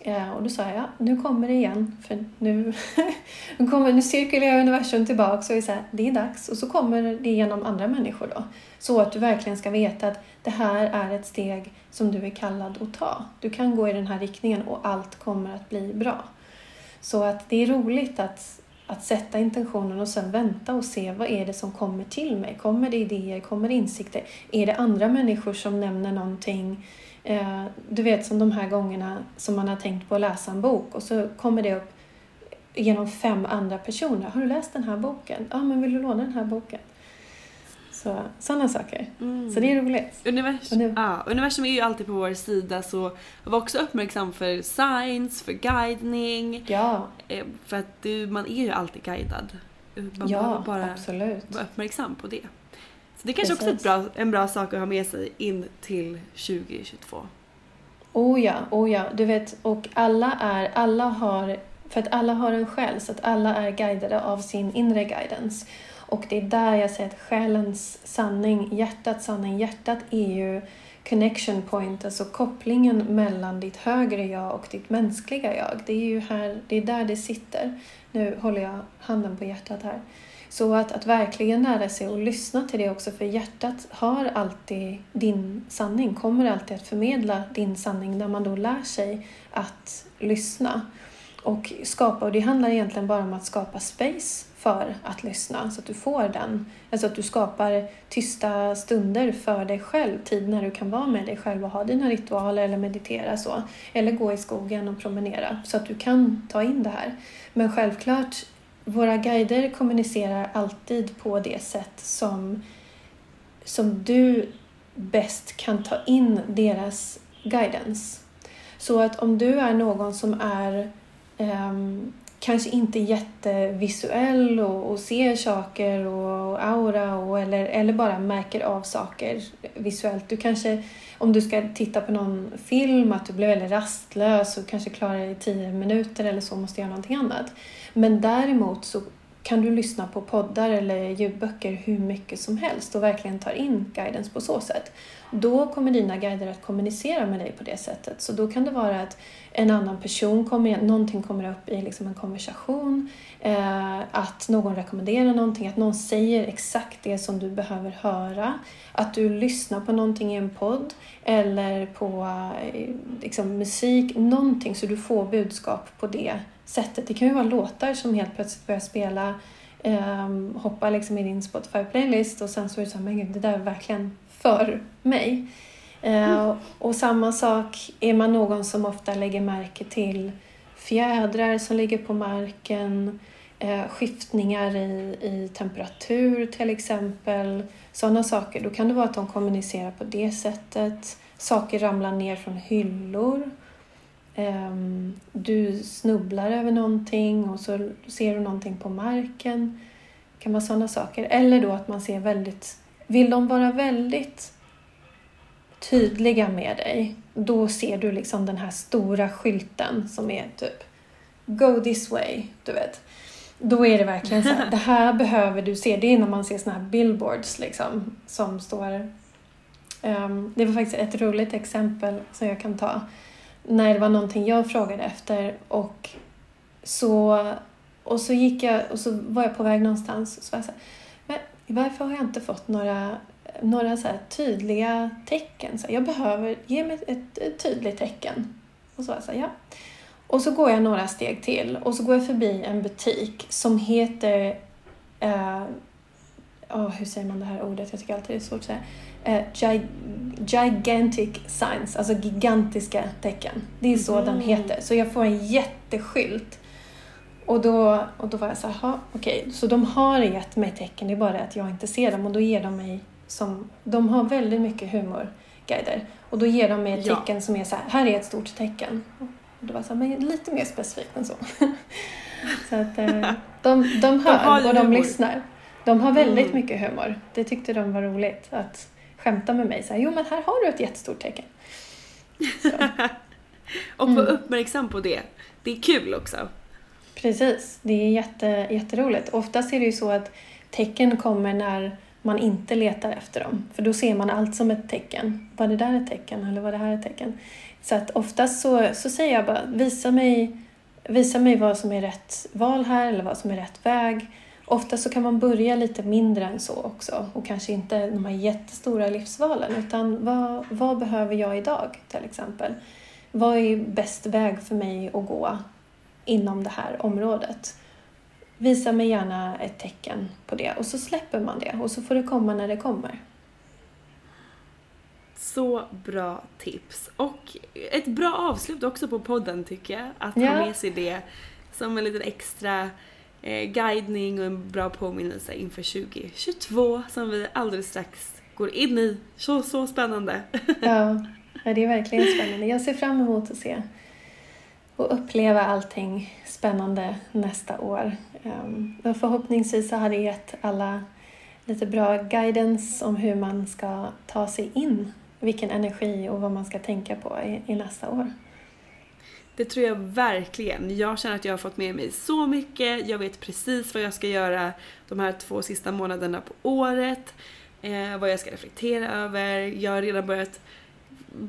Eh, och då sa jag, ja, nu kommer det igen. För nu, kommer, nu cirkulerar universum tillbaka och är så här, det är dags. Och så kommer det genom andra människor då. Så att du verkligen ska veta att det här är ett steg som du är kallad att ta. Du kan gå i den här riktningen och allt kommer att bli bra. Så att det är roligt att, att sätta intentionen och sen vänta och se vad är det som kommer till mig. Kommer det idéer? Kommer det insikter? Är det andra människor som nämner någonting? Eh, du vet som de här gångerna som man har tänkt på att läsa en bok och så kommer det upp genom fem andra personer. Har du läst den här boken? Ja, men vill du låna den här boken? Så, sådana saker. Mm. Så det är roligt. Universum, nu... ja, universum är ju alltid på vår sida så var också uppmärksam för signs, för guidning. Ja. Eh, för att du, man är ju alltid guidad. Man ja, bara absolut. vara uppmärksam på det. Så det kanske Precis. också är bra, en bra sak att ha med sig in till 2022. Oh ja, oh ja. Du vet, och alla är, alla har, för att alla har en själ, så att alla är guidade av sin inre guidance. Och det är där jag säger att själens sanning, hjärtats sanning, hjärtat är ju connection point, alltså kopplingen mellan ditt högre jag och ditt mänskliga jag. Det är ju här, det är där det sitter. Nu håller jag handen på hjärtat här. Så att, att verkligen lära sig att lyssna till det också, för hjärtat har alltid din sanning, kommer alltid att förmedla din sanning när man då lär sig att lyssna och skapa. Och det handlar egentligen bara om att skapa space för att lyssna, så att du får den. Alltså att du skapar tysta stunder för dig själv, tid när du kan vara med dig själv och ha dina ritualer eller meditera så. Eller gå i skogen och promenera, så att du kan ta in det här. Men självklart, våra guider kommunicerar alltid på det sätt som, som du bäst kan ta in deras guidance. Så att om du är någon som är um, kanske inte jättevisuell och, och ser saker och aura och, eller, eller bara märker av saker visuellt. Du kanske, om du ska titta på någon film, att du blir väldigt rastlös och kanske klarar dig i tio minuter eller så, måste göra någonting annat. Men däremot så kan du lyssna på poddar eller ljudböcker hur mycket som helst och verkligen tar in guidance på så sätt. Då kommer dina guider att kommunicera med dig på det sättet. Så då kan det vara att en annan person kommer, någonting kommer upp i liksom en konversation, eh, att någon rekommenderar någonting, att någon säger exakt det som du behöver höra, att du lyssnar på någonting i en podd eller på eh, liksom, musik, någonting så du får budskap på det sättet. Det kan ju vara låtar som helt plötsligt börjar spela, eh, hoppa liksom i din Spotify-playlist och sen så är det så här, men gud, det där är verkligen för mig. Mm. och samma sak, är man någon som ofta lägger märke till fjädrar som ligger på marken, eh, skiftningar i, i temperatur till exempel, sådana saker, då kan det vara att de kommunicerar på det sättet. Saker ramlar ner från hyllor. Um, du snubblar över någonting och så ser du någonting på marken. Det kan vara sådana saker. Eller då att man ser väldigt... Vill de vara väldigt tydliga med dig, då ser du liksom den här stora skylten som är typ Go this way, du vet. Då är det verkligen så här, det här behöver du se. Det är när man ser såna här billboards liksom som står... Um, det var faktiskt ett roligt exempel som jag kan ta. När det var någonting jag frågade efter och så, och så gick jag och så var jag på väg någonstans och så var jag så här, men varför har jag inte fått några några så tydliga tecken. Så jag behöver, ge mig ett, ett tydligt tecken. Och så var jag så här, ja. Och så går jag några steg till och så går jag förbi en butik som heter uh, oh, hur säger man det här ordet? Jag tycker alltid det är svårt att säga. Gi gigantic signs, alltså gigantiska tecken. Det är så mm. den heter. Så jag får en jätteskylt. Och då, och då var jag så här, okej, okay. så de har gett mig tecken, det är bara att jag inte ser dem och då ger de mig som, de har väldigt mycket humorguider. Och då ger de mig ett tecken ja. som är så här, här är ett stort tecken. Och det var så här, men lite mer specifikt än så. så att eh, de, de hör de och de humor. lyssnar. De har väldigt mm. mycket humor. Det tyckte de var roligt att skämta med mig. Så här, jo men här har du ett jättestort tecken. och vara mm. uppmärksam på det. Det är kul också. Precis, det är jätte, jätteroligt. Oftast är det ju så att tecken kommer när man inte letar efter dem. För då ser man allt som ett tecken. Var det där ett tecken eller var det här ett tecken? Så att oftast så, så säger jag bara, visa mig, visa mig vad som är rätt val här eller vad som är rätt väg. Ofta så kan man börja lite mindre än så också och kanske inte de här jättestora livsvalen utan vad, vad behöver jag idag till exempel? Vad är bäst väg för mig att gå inom det här området? Visa mig gärna ett tecken på det och så släpper man det och så får det komma när det kommer. Så bra tips! Och ett bra avslut också på podden tycker jag. Att ja. ha med sig det som en liten extra eh, guidning och en bra påminnelse inför 2022 som vi alldeles strax går in i. Så, så spännande! Ja, det är verkligen spännande. Jag ser fram emot att se och uppleva allting spännande nästa år. Um, och förhoppningsvis så har det gett alla lite bra guidance om hur man ska ta sig in, vilken energi och vad man ska tänka på i, i nästa år. Det tror jag verkligen. Jag känner att jag har fått med mig så mycket. Jag vet precis vad jag ska göra de här två sista månaderna på året. Eh, vad jag ska reflektera över. Jag har redan börjat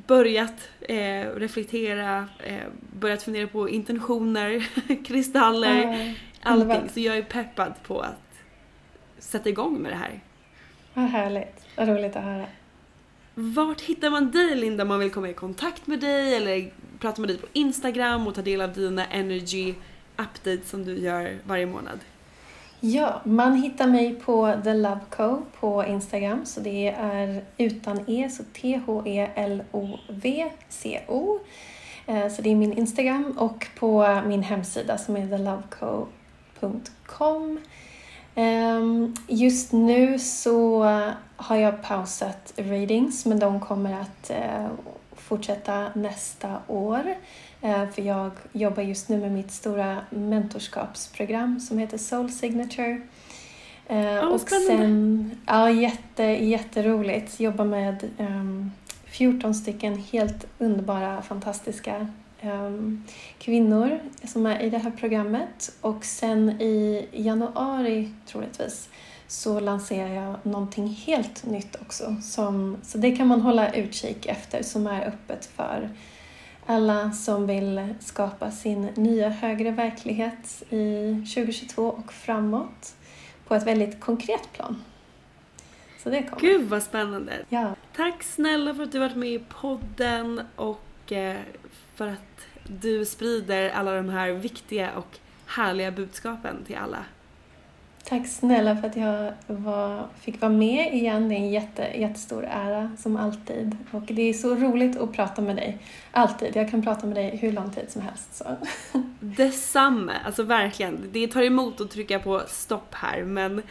börjat eh, reflektera, eh, börjat fundera på intentioner, kristaller, mm. allting. Så jag är peppad på att sätta igång med det här. Vad härligt. Vad roligt att höra. Vart hittar man dig Linda om man vill komma i kontakt med dig eller prata med dig på Instagram och ta del av dina energy updates som du gör varje månad? Ja, man hittar mig på The Love Co på Instagram. Så det är utan E, så T-H-E-L-O-V-C-O. Eh, så det är min Instagram och på min hemsida som är theloveco.com. Ehm, just nu så har jag pausat readings men de kommer att eh, fortsätta nästa år. Eh, för jag jobbar just nu med mitt stora mentorskapsprogram som heter Soul Signature. Oh, och spännande. sen, ja, jätte, jätteroligt. Jobba med um, ehm, 14 stycken helt underbara, fantastiska um, kvinnor som är i det här programmet. Och sen i januari, troligtvis, så lanserar jag någonting helt nytt också. Som, så det kan man hålla utkik efter, som är öppet för alla som vill skapa sin nya högre verklighet i 2022 och framåt på ett väldigt konkret plan. Så det kommer. Gud vad spännande! Ja. Tack snälla för att du varit med i podden och eh, för att du sprider alla de här viktiga och härliga budskapen till alla. Tack snälla för att jag var, fick vara med igen. Det är en jätte, jättestor ära, som alltid. Och det är så roligt att prata med dig. Alltid. Jag kan prata med dig hur lång tid som helst. Så. Detsamma, alltså verkligen. Det tar emot att trycka på stopp här, men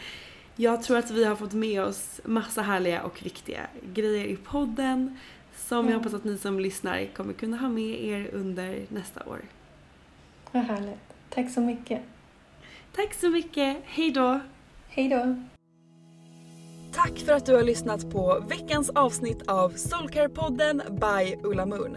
jag tror att vi har fått med oss massa härliga och viktiga grejer i podden som mm. jag hoppas att ni som lyssnar kommer kunna ha med er under nästa år. Vad härligt. Tack så mycket. Tack så mycket. Hej då. Hej då. Tack för att du har lyssnat på veckans avsnitt av Soulcare-podden by Ulla Moon.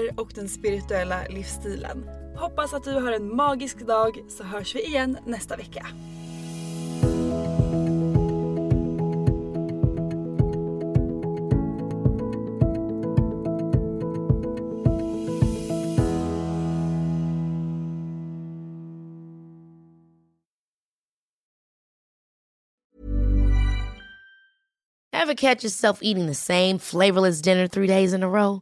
vänner och den spirituella livsstilen. Hoppas att du har en magisk dag så hörs vi igen nästa vecka. Ever catch yourself eating the same flavorless dinner three days in a row?